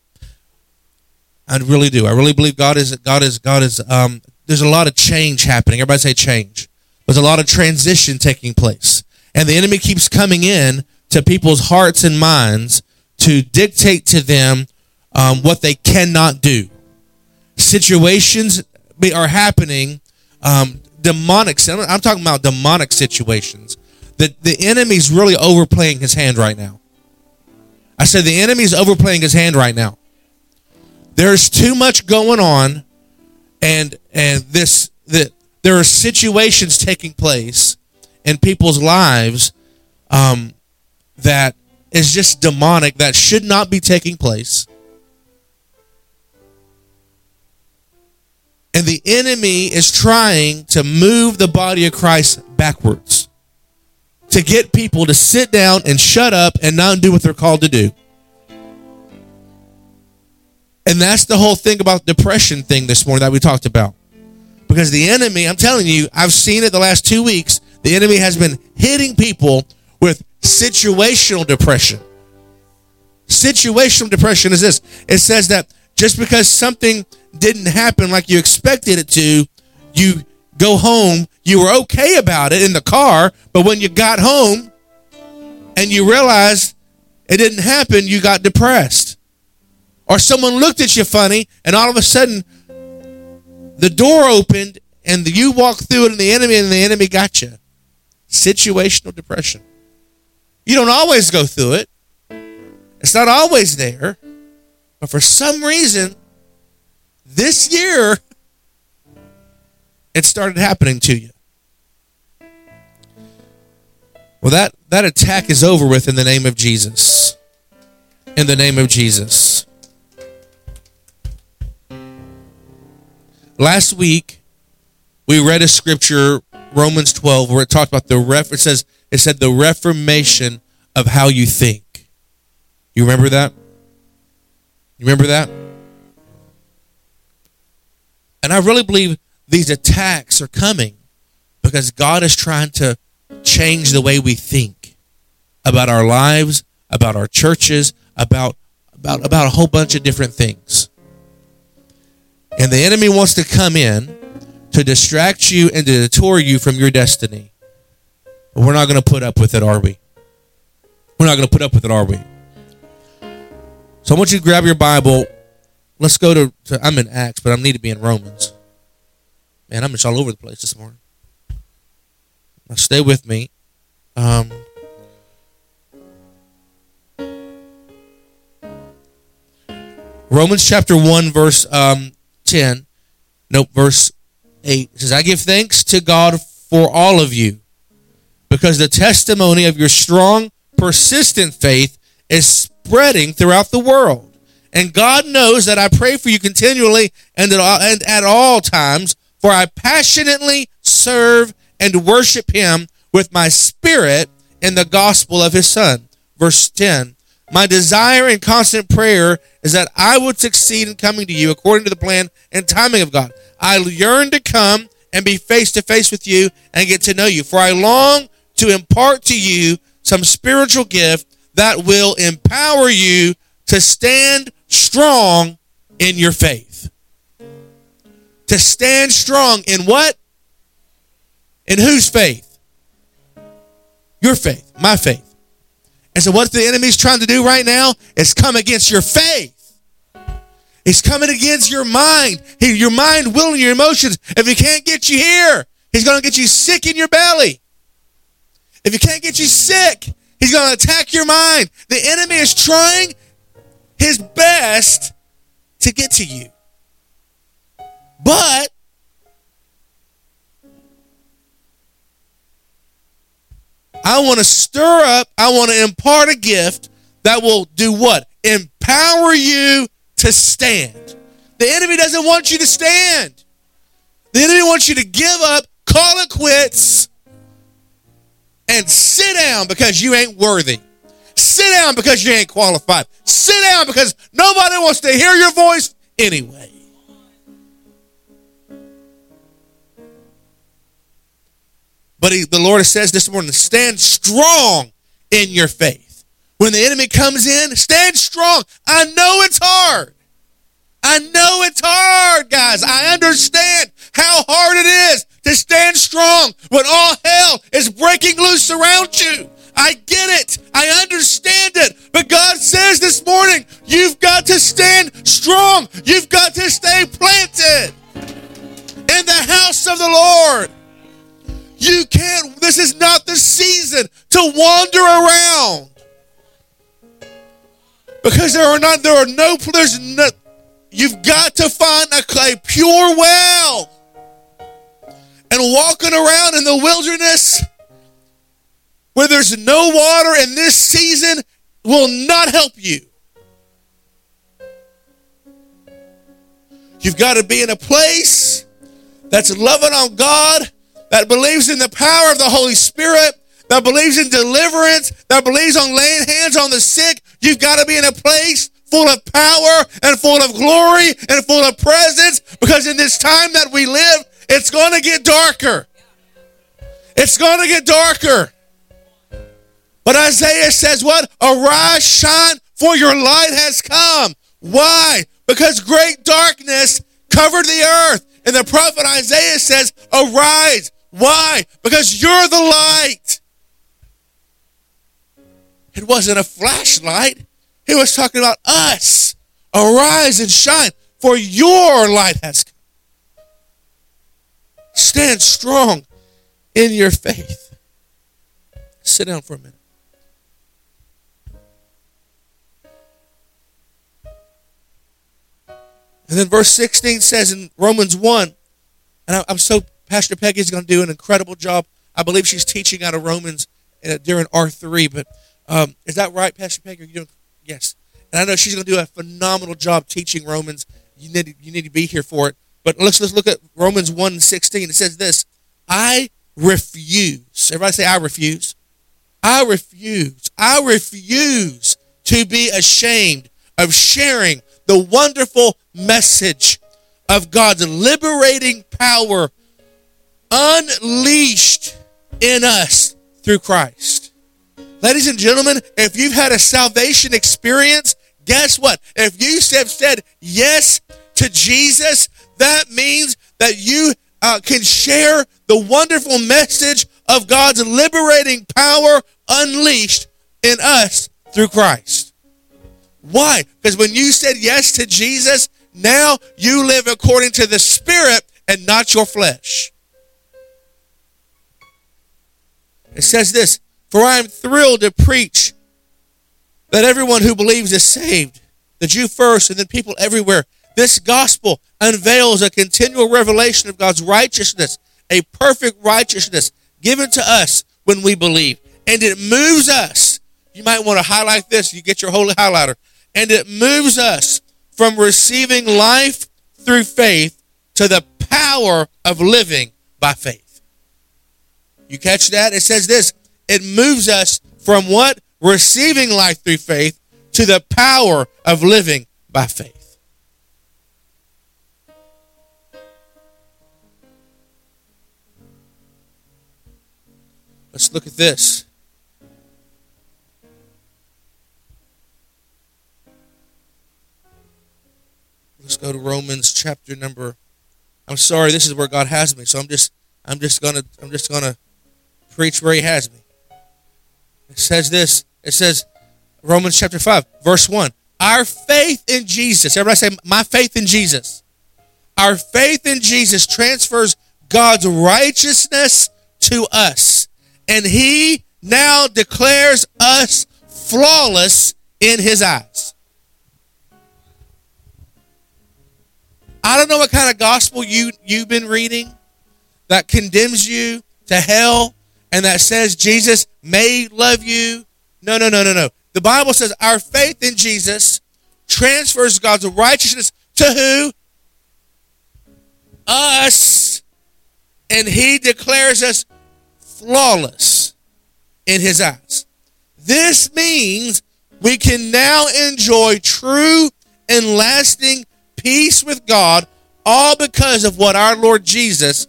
I really do. I really believe God is, God is, God is, um, there's a lot of change happening. Everybody say change. There's a lot of transition taking place. And the enemy keeps coming in to people's hearts and minds to dictate to them um, what they cannot do. Situations are happening, um, demonic. I'm I'm talking about demonic situations. The the enemy's really overplaying his hand right now. I said the enemy's overplaying his hand right now. There's too much going on, and and this that there are situations taking place in people's lives um, that is just demonic that should not be taking place. And the enemy is trying to move the body of Christ backwards to get people to sit down and shut up and not do what they're called to do. And that's the whole thing about depression thing this morning that we talked about. Because the enemy, I'm telling you, I've seen it the last two weeks. The enemy has been hitting people with situational depression. Situational depression is this it says that just because something didn't happen like you expected it to, you go home, you were okay about it in the car, but when you got home and you realized it didn't happen, you got depressed. Or someone looked at you funny, and all of a sudden the door opened and you walked through it, and the enemy and the enemy got you. Situational depression. You don't always go through it. It's not always there, But for some reason, this year, it started happening to you. Well, that, that attack is over with in the name of Jesus. In the name of Jesus. Last week, we read a scripture, Romans 12, where it talked about the ref. It says it said the reformation of how you think. You remember that? You remember that? And I really believe these attacks are coming because God is trying to change the way we think about our lives, about our churches, about about about a whole bunch of different things. And the enemy wants to come in to distract you and to detour you from your destiny. But we're not going to put up with it, are we? We're not going to put up with it, are we? So I want you to grab your Bible. Let's go to, to I'm in Acts, but I need to be in Romans. Man, I'm just all over the place this morning. Now stay with me. Um, Romans chapter 1, verse um, 10. Nope, verse 8. It says, I give thanks to God for all of you because the testimony of your strong, persistent faith is spreading throughout the world. And God knows that I pray for you continually and at all, and at all times, for I passionately serve and worship him with my spirit in the gospel of his son. Verse 10. My desire and constant prayer is that I would succeed in coming to you according to the plan and timing of God. I yearn to come and be face to face with you and get to know you, for I long to impart to you some spiritual gift that will empower you to stand strong in your faith. To stand strong in what? In whose faith? Your faith, my faith. And so, what the enemy's trying to do right now is come against your faith. He's coming against your mind. Your mind, will, and your emotions. If he can't get you here, he's going to get you sick in your belly. If he can't get you sick, he's going to attack your mind. The enemy is trying his best to get to you. But I want to stir up, I want to impart a gift that will do what? Empower you to stand. The enemy doesn't want you to stand. The enemy wants you to give up, call it quits, and sit down because you ain't worthy. Sit down because you ain't qualified. Sit down because nobody wants to hear your voice anyway. But he, the Lord says this morning, stand strong in your faith. When the enemy comes in, stand strong. I know it's hard. I know it's hard, guys. I understand how hard it is to stand strong when all hell is breaking loose around you. I get it. I understand it. But God says this morning, you've got to stand strong. You've got to stay planted in the house of the Lord. You can't, this is not the season to wander around. Because there are not, there are no, there's no, you've got to find a, a pure well. And walking around in the wilderness where there's no water in this season will not help you. You've got to be in a place that's loving on God that believes in the power of the Holy Spirit, that believes in deliverance, that believes on laying hands on the sick, you've got to be in a place full of power and full of glory and full of presence because in this time that we live, it's going to get darker. It's going to get darker. But Isaiah says, What? Arise, shine, for your light has come. Why? Because great darkness covered the earth. And the prophet Isaiah says, Arise, why? Because you're the light. It wasn't a flashlight. He was talking about us. Arise and shine, for your light has come. Stand strong in your faith. Sit down for a minute. And then verse 16 says in Romans 1, and I'm so, Pastor Peggy's going to do an incredible job. I believe she's teaching out of Romans uh, during R3, but um, is that right, Pastor Peggy? Are you doing? Yes. And I know she's going to do a phenomenal job teaching Romans. You need, to, you need to be here for it. But let's, let's look at Romans 1 16. It says this I refuse. Everybody say, I refuse. I refuse. I refuse to be ashamed of sharing the wonderful message of God's liberating power unleashed in us through Christ. Ladies and gentlemen, if you've had a salvation experience, guess what? If you have said yes to Jesus, that means that you uh, can share the wonderful message of God's liberating power unleashed in us through Christ. Why? Because when you said yes to Jesus, now you live according to the Spirit and not your flesh. It says this For I am thrilled to preach that everyone who believes is saved, the Jew first, and then people everywhere. This gospel unveils a continual revelation of God's righteousness, a perfect righteousness given to us when we believe. And it moves us. You might want to highlight this. You get your holy highlighter. And it moves us from receiving life through faith to the power of living by faith. You catch that? It says this it moves us from what? Receiving life through faith to the power of living by faith. Let's look at this. Let's go to Romans chapter number I'm sorry, this is where God has me, so I'm just I'm just gonna I'm just gonna preach where he has me. It says this. It says Romans chapter 5, verse 1. Our faith in Jesus. Everybody say, My faith in Jesus. Our faith in Jesus transfers God's righteousness to us. And he now declares us flawless in his eyes. I don't know what kind of gospel you, you've been reading that condemns you to hell and that says Jesus may love you. No, no, no, no, no. The Bible says our faith in Jesus transfers God's righteousness to who? Us. And he declares us flawless in his eyes. This means we can now enjoy true and lasting peace with God, all because of what our Lord Jesus,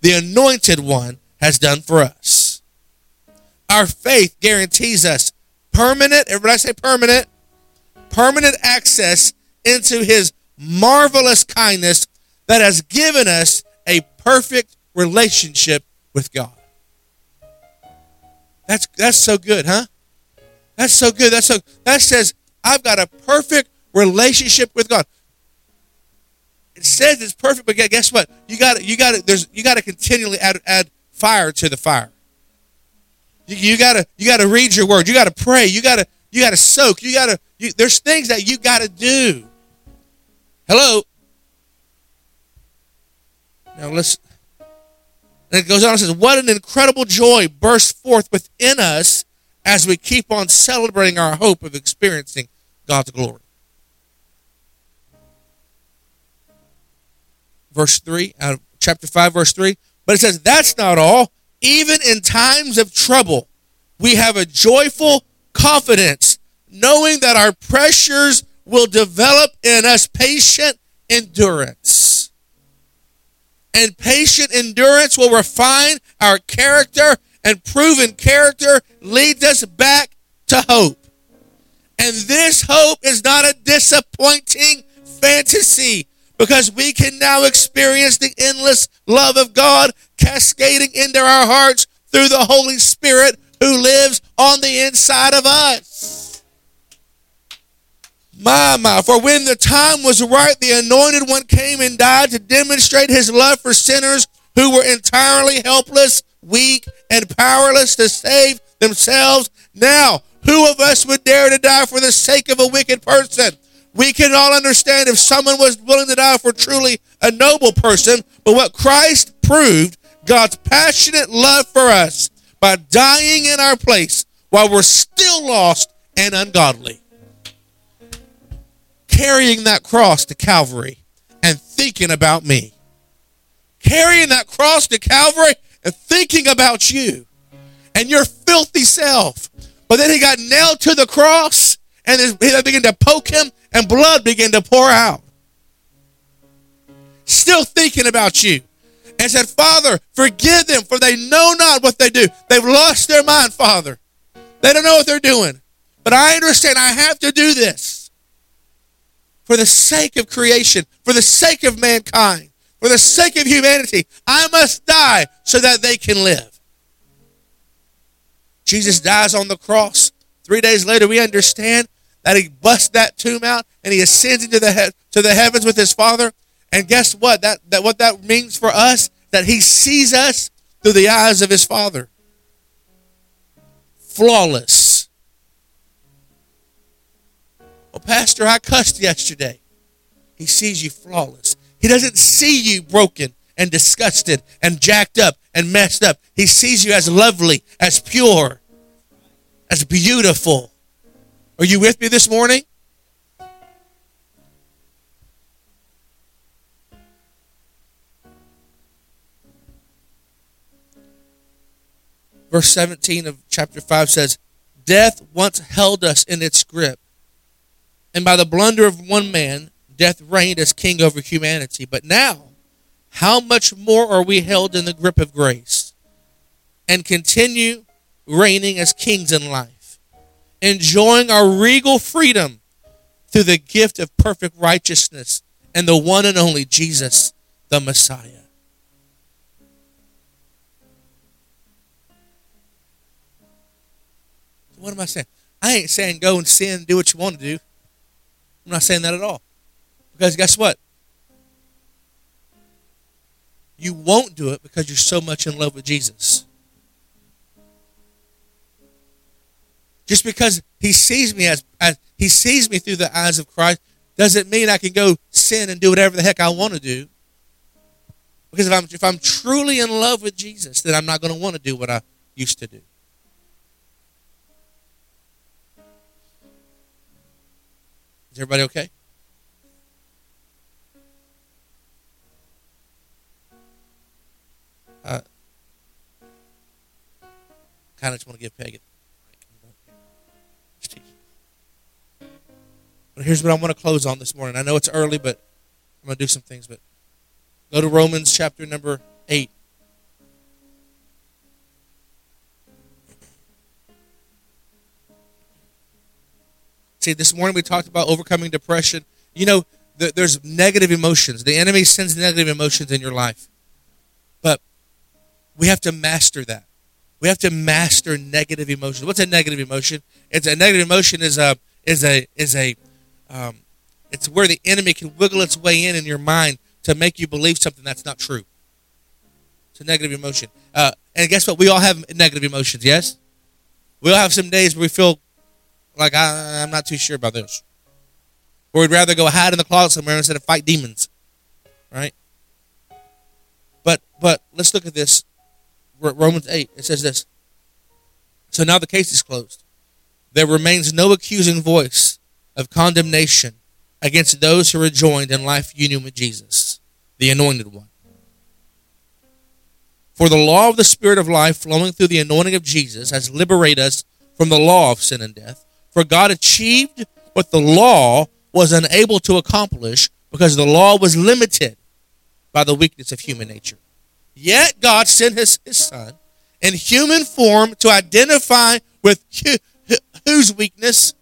the anointed one, has done for us. Our faith guarantees us permanent, everybody say permanent, permanent access into his marvelous kindness that has given us a perfect relationship with God. That's that's so good, huh? That's so good. That's so that says I've got a perfect relationship with God it says it's perfect, but guess what? You got you got there's you got to continually add add fire to the fire. You, you gotta you gotta read your word. You gotta pray. You gotta you gotta soak. You gotta you, there's things that you gotta do. Hello. Now listen. And it goes on and says, What an incredible joy bursts forth within us as we keep on celebrating our hope of experiencing God's glory. verse 3, out of chapter 5, verse 3. But it says, That's not all. Even in times of trouble, we have a joyful confidence, knowing that our pressures will develop in us patient endurance. And patient endurance will refine our character, and proven character leads us back to hope. And this hope is not a disappointing fantasy because we can now experience the endless love of God cascading into our hearts through the Holy Spirit who lives on the inside of us. My, my, for when the time was right, the anointed one came and died to demonstrate his love for sinners who were entirely helpless, weak, and powerless to save themselves. Now, who of us would dare to die for the sake of a wicked person? We can all understand if someone was willing to die for truly a noble person, but what Christ proved, God's passionate love for us by dying in our place while we're still lost and ungodly. Carrying that cross to Calvary and thinking about me. Carrying that cross to Calvary and thinking about you and your filthy self. But then he got nailed to the cross and they began to poke him and blood began to pour out. Still thinking about you. And said, Father, forgive them, for they know not what they do. They've lost their mind, Father. They don't know what they're doing. But I understand I have to do this for the sake of creation, for the sake of mankind, for the sake of humanity. I must die so that they can live. Jesus dies on the cross. Three days later, we understand that he busts that tomb out and he ascends into the he- to the heavens with his Father. And guess what? That, that what that means for us that he sees us through the eyes of his Father. Flawless. Well, Pastor, I cussed yesterday. He sees you flawless. He doesn't see you broken and disgusted and jacked up and messed up. He sees you as lovely, as pure, as beautiful. Are you with me this morning? Verse 17 of chapter 5 says, Death once held us in its grip, and by the blunder of one man, death reigned as king over humanity. But now, how much more are we held in the grip of grace and continue reigning as kings in life, enjoying our regal freedom through the gift of perfect righteousness and the one and only Jesus, the Messiah? What am I saying? I ain't saying go and sin do what you want to do. I'm not saying that at all. Because guess what? You won't do it because you're so much in love with Jesus. Just because he sees me as, as he sees me through the eyes of Christ doesn't mean I can go sin and do whatever the heck I want to do. Because if I'm if I'm truly in love with Jesus, then I'm not going to want to do what I used to do. Is everybody okay? Uh, kind of just want to give Peg But here's what I want to close on this morning. I know it's early, but I'm going to do some things. But go to Romans chapter number 8. See, this morning we talked about overcoming depression. You know, th- there's negative emotions. The enemy sends negative emotions in your life. But we have to master that. We have to master negative emotions. What's a negative emotion? It's a negative emotion is a is a is a um, it's where the enemy can wiggle its way in in your mind to make you believe something that's not true. It's a negative emotion. Uh, and guess what? We all have negative emotions. Yes, we all have some days where we feel like I, I'm not too sure about this, or we'd rather go hide in the closet somewhere instead of fight demons, right? But but let's look at this. Romans 8, it says this. So now the case is closed. There remains no accusing voice of condemnation against those who are joined in life union with Jesus, the anointed one. For the law of the Spirit of life flowing through the anointing of Jesus has liberated us from the law of sin and death. For God achieved what the law was unable to accomplish because the law was limited by the weakness of human nature. Yet God sent his, his son in human form to identify with whose weakness?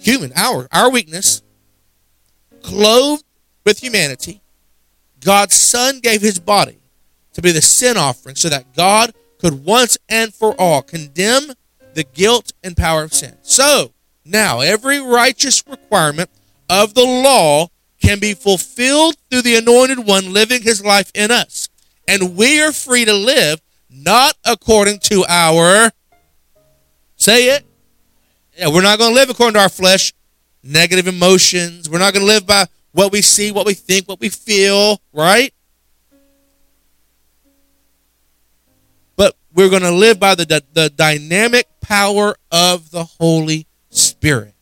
Human, our, our weakness. Clothed with humanity, God's son gave his body to be the sin offering so that God could once and for all condemn the guilt and power of sin. So, now every righteous requirement of the law can be fulfilled through the anointed one living his life in us and we are free to live not according to our say it yeah we're not going to live according to our flesh negative emotions. We're not going to live by what we see, what we think, what we feel, right? But we're going to live by the, the, the dynamic power of the Holy Spirit.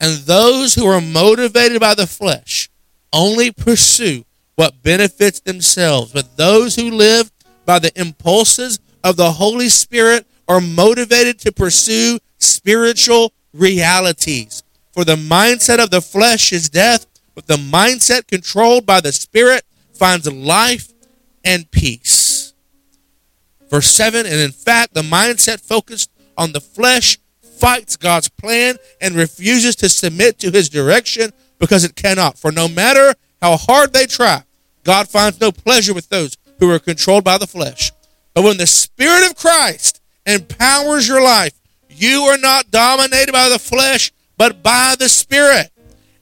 And those who are motivated by the flesh only pursue what benefits themselves. But those who live by the impulses of the Holy Spirit are motivated to pursue spiritual realities. For the mindset of the flesh is death, but the mindset controlled by the Spirit finds life and peace. Verse 7 And in fact, the mindset focused on the flesh fights God's plan and refuses to submit to his direction because it cannot. For no matter how hard they try, God finds no pleasure with those who are controlled by the flesh. But when the Spirit of Christ empowers your life, you are not dominated by the flesh, but by the Spirit.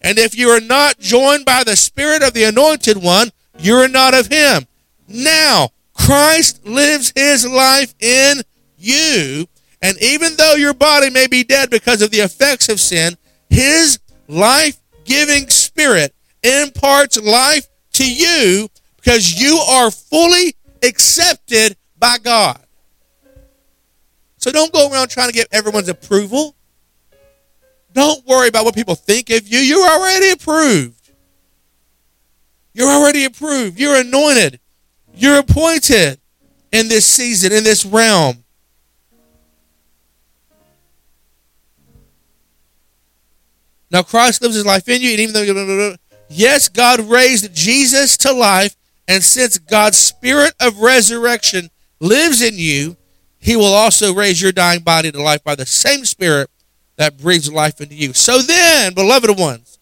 And if you are not joined by the Spirit of the Anointed One, you are not of Him. Now, Christ lives His life in you. And even though your body may be dead because of the effects of sin, His life giving Spirit imparts life to you because you are fully accepted by God. So don't go around trying to get everyone's approval. Don't worry about what people think of you. You're already approved. You're already approved. You're anointed. You're appointed in this season, in this realm. Now Christ lives his life in you, and even though yes, God raised Jesus to life, and since God's spirit of resurrection lives in you, he will also raise your dying body to life by the same spirit that breathes life into you. So then, beloved ones,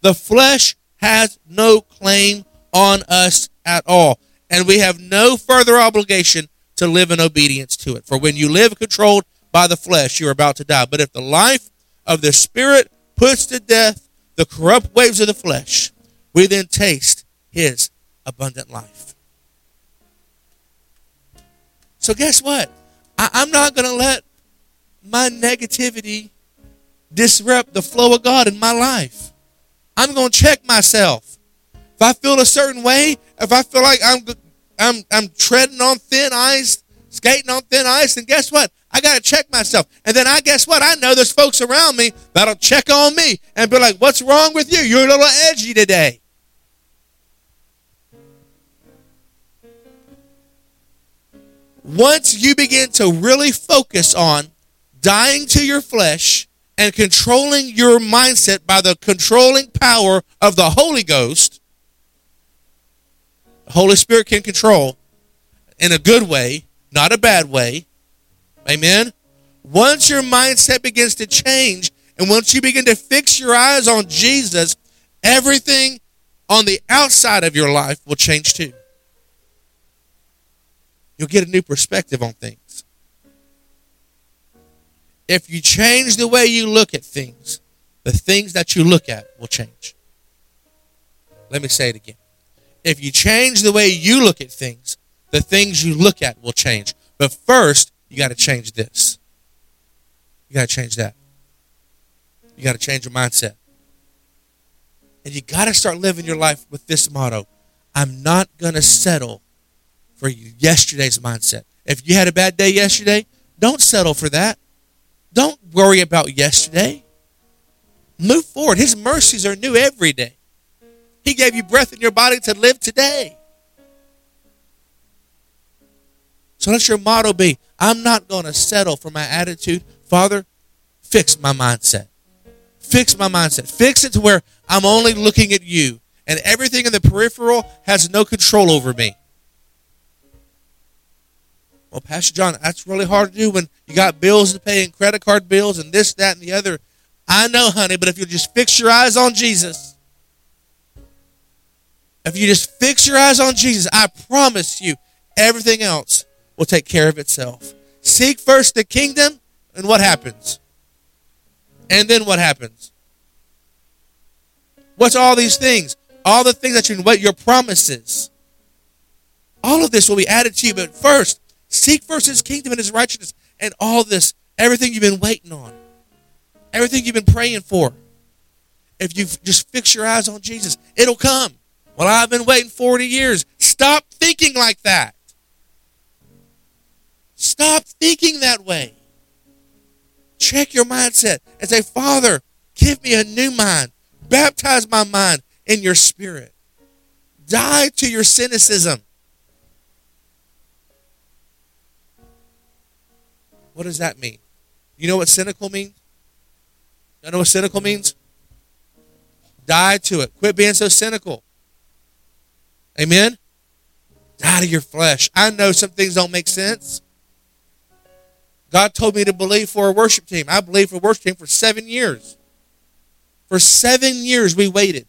the flesh has no claim on us at all, and we have no further obligation to live in obedience to it. For when you live controlled by the flesh, you're about to die. But if the life of the spirit puts to death the corrupt ways of the flesh, we then taste his abundant life. So, guess what? I, am not going to let my negativity disrupt the flow of God in my life. I'm going to check myself. If I feel a certain way, if I feel like I'm, I'm, I'm treading on thin ice, skating on thin ice, then guess what? I got to check myself. And then I guess what? I know there's folks around me that'll check on me and be like, what's wrong with you? You're a little edgy today. Once you begin to really focus on dying to your flesh and controlling your mindset by the controlling power of the Holy Ghost, the Holy Spirit can control in a good way, not a bad way Amen. Once your mindset begins to change and once you begin to fix your eyes on Jesus, everything on the outside of your life will change too. You'll get a new perspective on things. If you change the way you look at things, the things that you look at will change. Let me say it again. If you change the way you look at things, the things you look at will change. But first, you got to change this. You got to change that. You got to change your mindset. And you got to start living your life with this motto I'm not going to settle for yesterday's mindset. If you had a bad day yesterday, don't settle for that. Don't worry about yesterday. Move forward. His mercies are new every day. He gave you breath in your body to live today. So let your motto be I'm not going to settle for my attitude. Father, fix my mindset. Fix my mindset. Fix it to where I'm only looking at you and everything in the peripheral has no control over me. Well, Pastor John, that's really hard to do when you got bills to pay and credit card bills and this, that, and the other. I know, honey, but if you just fix your eyes on Jesus, if you just fix your eyes on Jesus, I promise you, everything else will take care of itself. Seek first the kingdom, and what happens? And then what happens? What's all these things? All the things that you what your promises. All of this will be added to you, but first, seek first his kingdom and his righteousness, and all this, everything you've been waiting on, everything you've been praying for, if you just fix your eyes on Jesus, it'll come. Well, I've been waiting 40 years. Stop thinking like that. Stop thinking that way. Check your mindset and say, Father, give me a new mind. Baptize my mind in your spirit. Die to your cynicism. What does that mean? You know what cynical means? You know what cynical means? Die to it. Quit being so cynical. Amen? Die to your flesh. I know some things don't make sense. God told me to believe for a worship team. I believed for a worship team for seven years. For seven years we waited.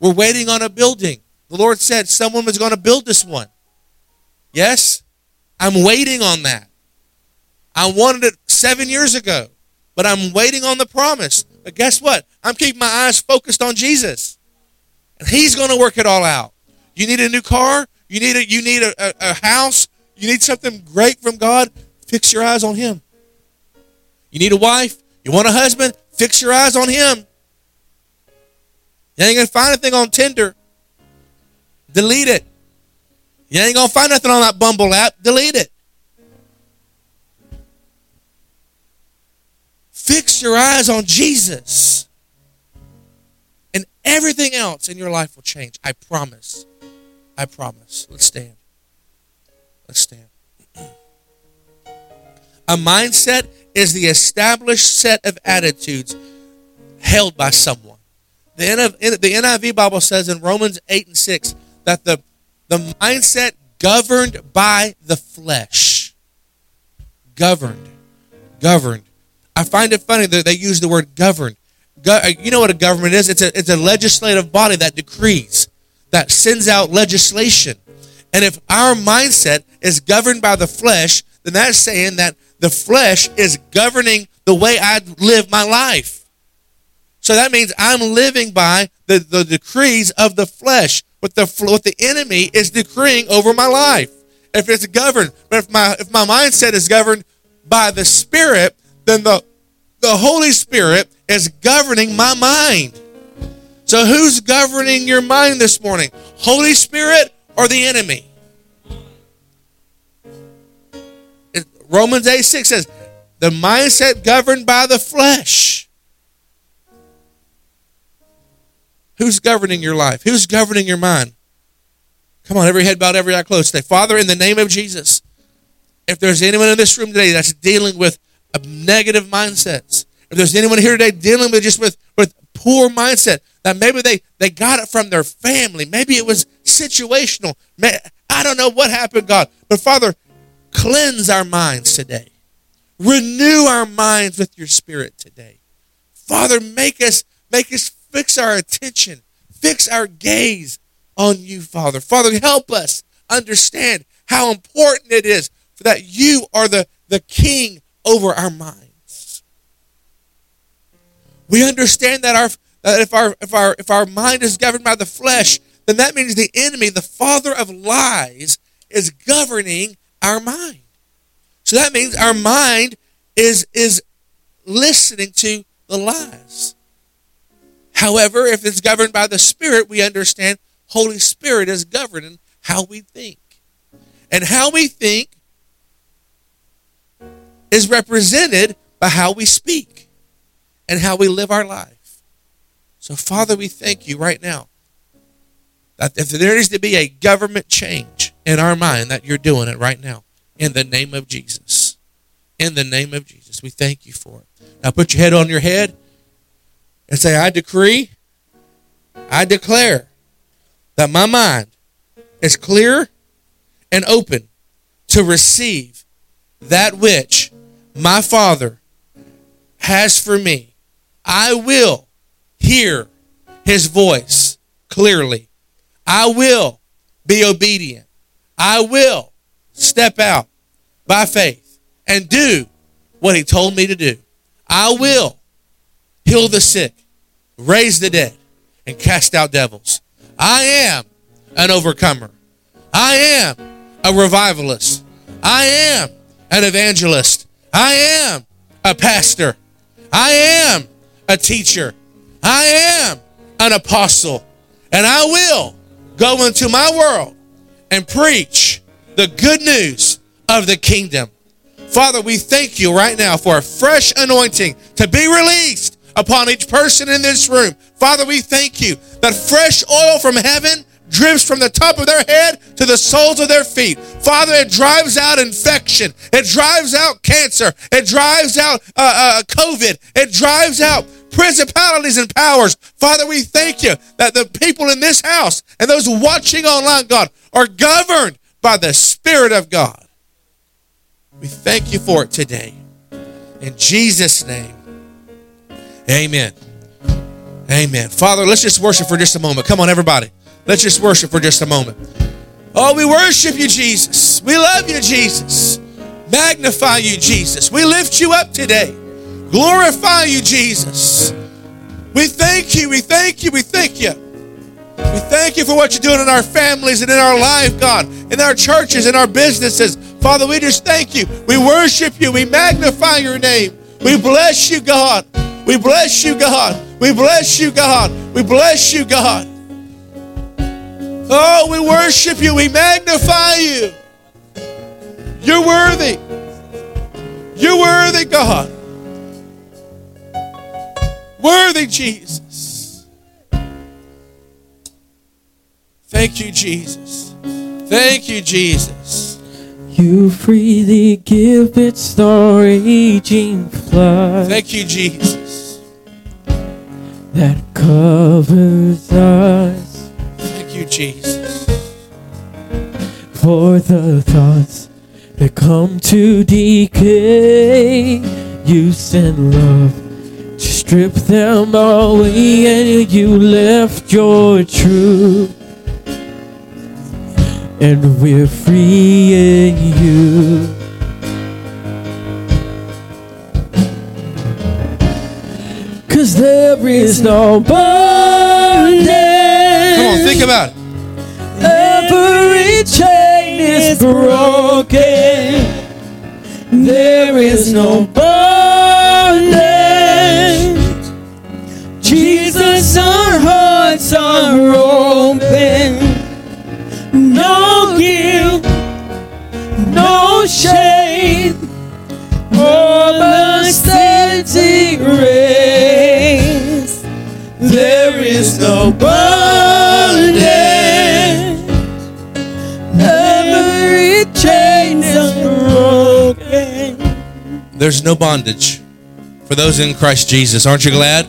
We're waiting on a building. The Lord said someone was going to build this one. Yes? I'm waiting on that. I wanted it seven years ago, but I'm waiting on the promise. But guess what? I'm keeping my eyes focused on Jesus. And He's going to work it all out. You need a new car? You need a you need a, a, a house? You need something great from God? Fix your eyes on Him. You need a wife? You want a husband? Fix your eyes on Him. You ain't gonna find anything on Tinder. Delete it. You ain't gonna find nothing on that Bumble app. Delete it. Fix your eyes on Jesus. And everything else in your life will change. I promise. I promise. Let's stand. Let's stand. A mindset is the established set of attitudes held by someone. The, NIV, Bible says in Romans 8 and 6 that the, the mindset governed by the flesh. Governed. Governed. I find it funny that they use the word governed. Go, uh, you know what a government is? It's a, it's a legislative body that decrees, that sends out legislation. And if our mindset is governed by the flesh, then that's saying that the flesh is governing the way I live my life. So that means I'm living by the, the decrees of the flesh, what the what the enemy is decreeing over my life. If it's governed, but if my if my mindset is governed by the Spirit, then the the Holy Spirit is governing my mind. So who's governing your mind this morning? Holy Spirit or the enemy? Romans 8 6 says, the mindset governed by the flesh. Who's governing your life? Who's governing your mind? Come on, every head bowed, every eye closed. Say, Father, in the name of Jesus, if there's anyone in this room today that's dealing with negative mindsets, if there's anyone here today dealing with just with, with poor mindset, that maybe they, they got it from their family, maybe it was situational. I don't know what happened, God. But Father, cleanse our minds today. Renew our minds with your spirit today. Father, make us make us fix our attention, fix our gaze on you, Father. Father, help us understand how important it is for that you are the, the king over our minds. We understand that our that if our if our if our mind is governed by the flesh, then that means the enemy, the father of lies, is governing our mind. So that means our mind is is listening to the lies. However, if it's governed by the Spirit, we understand Holy Spirit is governing how we think. And how we think is represented by how we speak and how we live our life. So, Father, we thank you right now that if there needs to be a government change in our mind, that you're doing it right now in the name of Jesus. In the name of Jesus, we thank you for it. Now, put your head on your head and say, I decree, I declare that my mind is clear and open to receive that which my Father has for me. I will hear his voice clearly. I will be obedient. I will step out by faith and do what he told me to do. I will heal the sick, raise the dead, and cast out devils. I am an overcomer. I am a revivalist. I am an evangelist. I am a pastor. I am a teacher. I am an apostle. And I will go into my world and preach the good news of the kingdom. Father, we thank you right now for a fresh anointing to be released upon each person in this room. Father, we thank you that fresh oil from heaven drips from the top of their head to the soles of their feet. Father, it drives out infection. It drives out cancer. It drives out uh, uh, COVID. It drives out principalities and powers. Father, we thank you that the people in this house and those watching online, God, are governed by the Spirit of God. We thank you for it today. In Jesus' name, amen. Amen. Father, let's just worship for just a moment. Come on, everybody. Let's just worship for just a moment. Oh, we worship you, Jesus. We love you, Jesus. Magnify you, Jesus. We lift you up today. Glorify you, Jesus. We thank you. We thank you. We thank you. We thank you for what you're doing in our families and in our life, God, in our churches, in our businesses. Father, we just thank you. We worship you. We magnify your name. We bless you, God. We bless you, God. We bless you, God. We bless you, God. Oh, we worship you. We magnify you. You're worthy. You're worthy, God. Worthy, Jesus. Thank you, Jesus. Thank you, Jesus. You freely give its raging flood Thank you, Jesus. That covers us. Thank you, Jesus. For the thoughts that come to decay, you send love to strip them away, and you left your truth. And we're free in you. There is no bondage. Come on, think about it. Every chain is broken. There is no bondage. Jesus, our hearts are open. No guilt, no shame. There is no bondage. Every chain's broken. There's no bondage for those in Christ Jesus. Aren't you glad?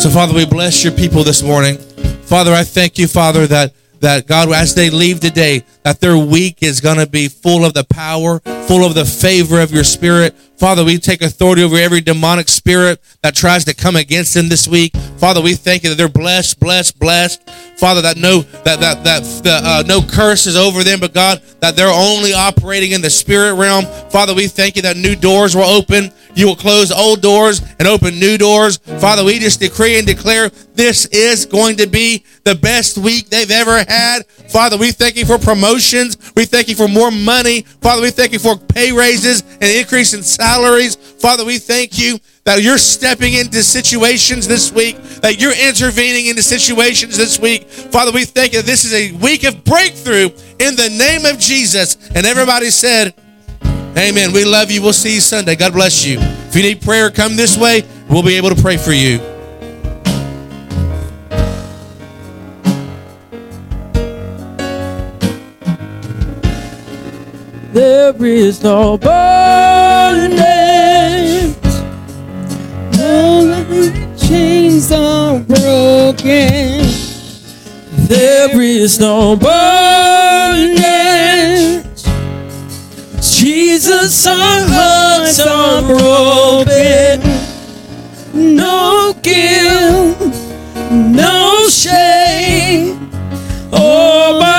So, Father, we bless your people this morning. Father, I thank you, Father, that that God, as they leave today, that their week is going to be full of the power, full of the favor of your spirit. Father, we take authority over every demonic spirit that tries to come against them this week. Father, we thank you that they're blessed, blessed, blessed. Father, that no that that that the, uh, no curse is over them, but God, that they're only operating in the spirit realm. Father, we thank you that new doors will open. You will close old doors and open new doors. Father, we just decree and declare this is going to be the best week they've ever had. Father, we thank you for promotions. We thank you for more money. Father, we thank you for pay raises and increase in salaries. Father, we thank you that you're stepping into situations this week, that you're intervening into situations this week. Father, we thank you this is a week of breakthrough in the name of Jesus. And everybody said, Amen. We love you. We'll see you Sunday. God bless you. If you need prayer, come this way. We'll be able to pray for you. There is no bondage. No chains are broken. There is no bondage. Jesus, our hearts are broken. No guilt, no shame. Oh, my.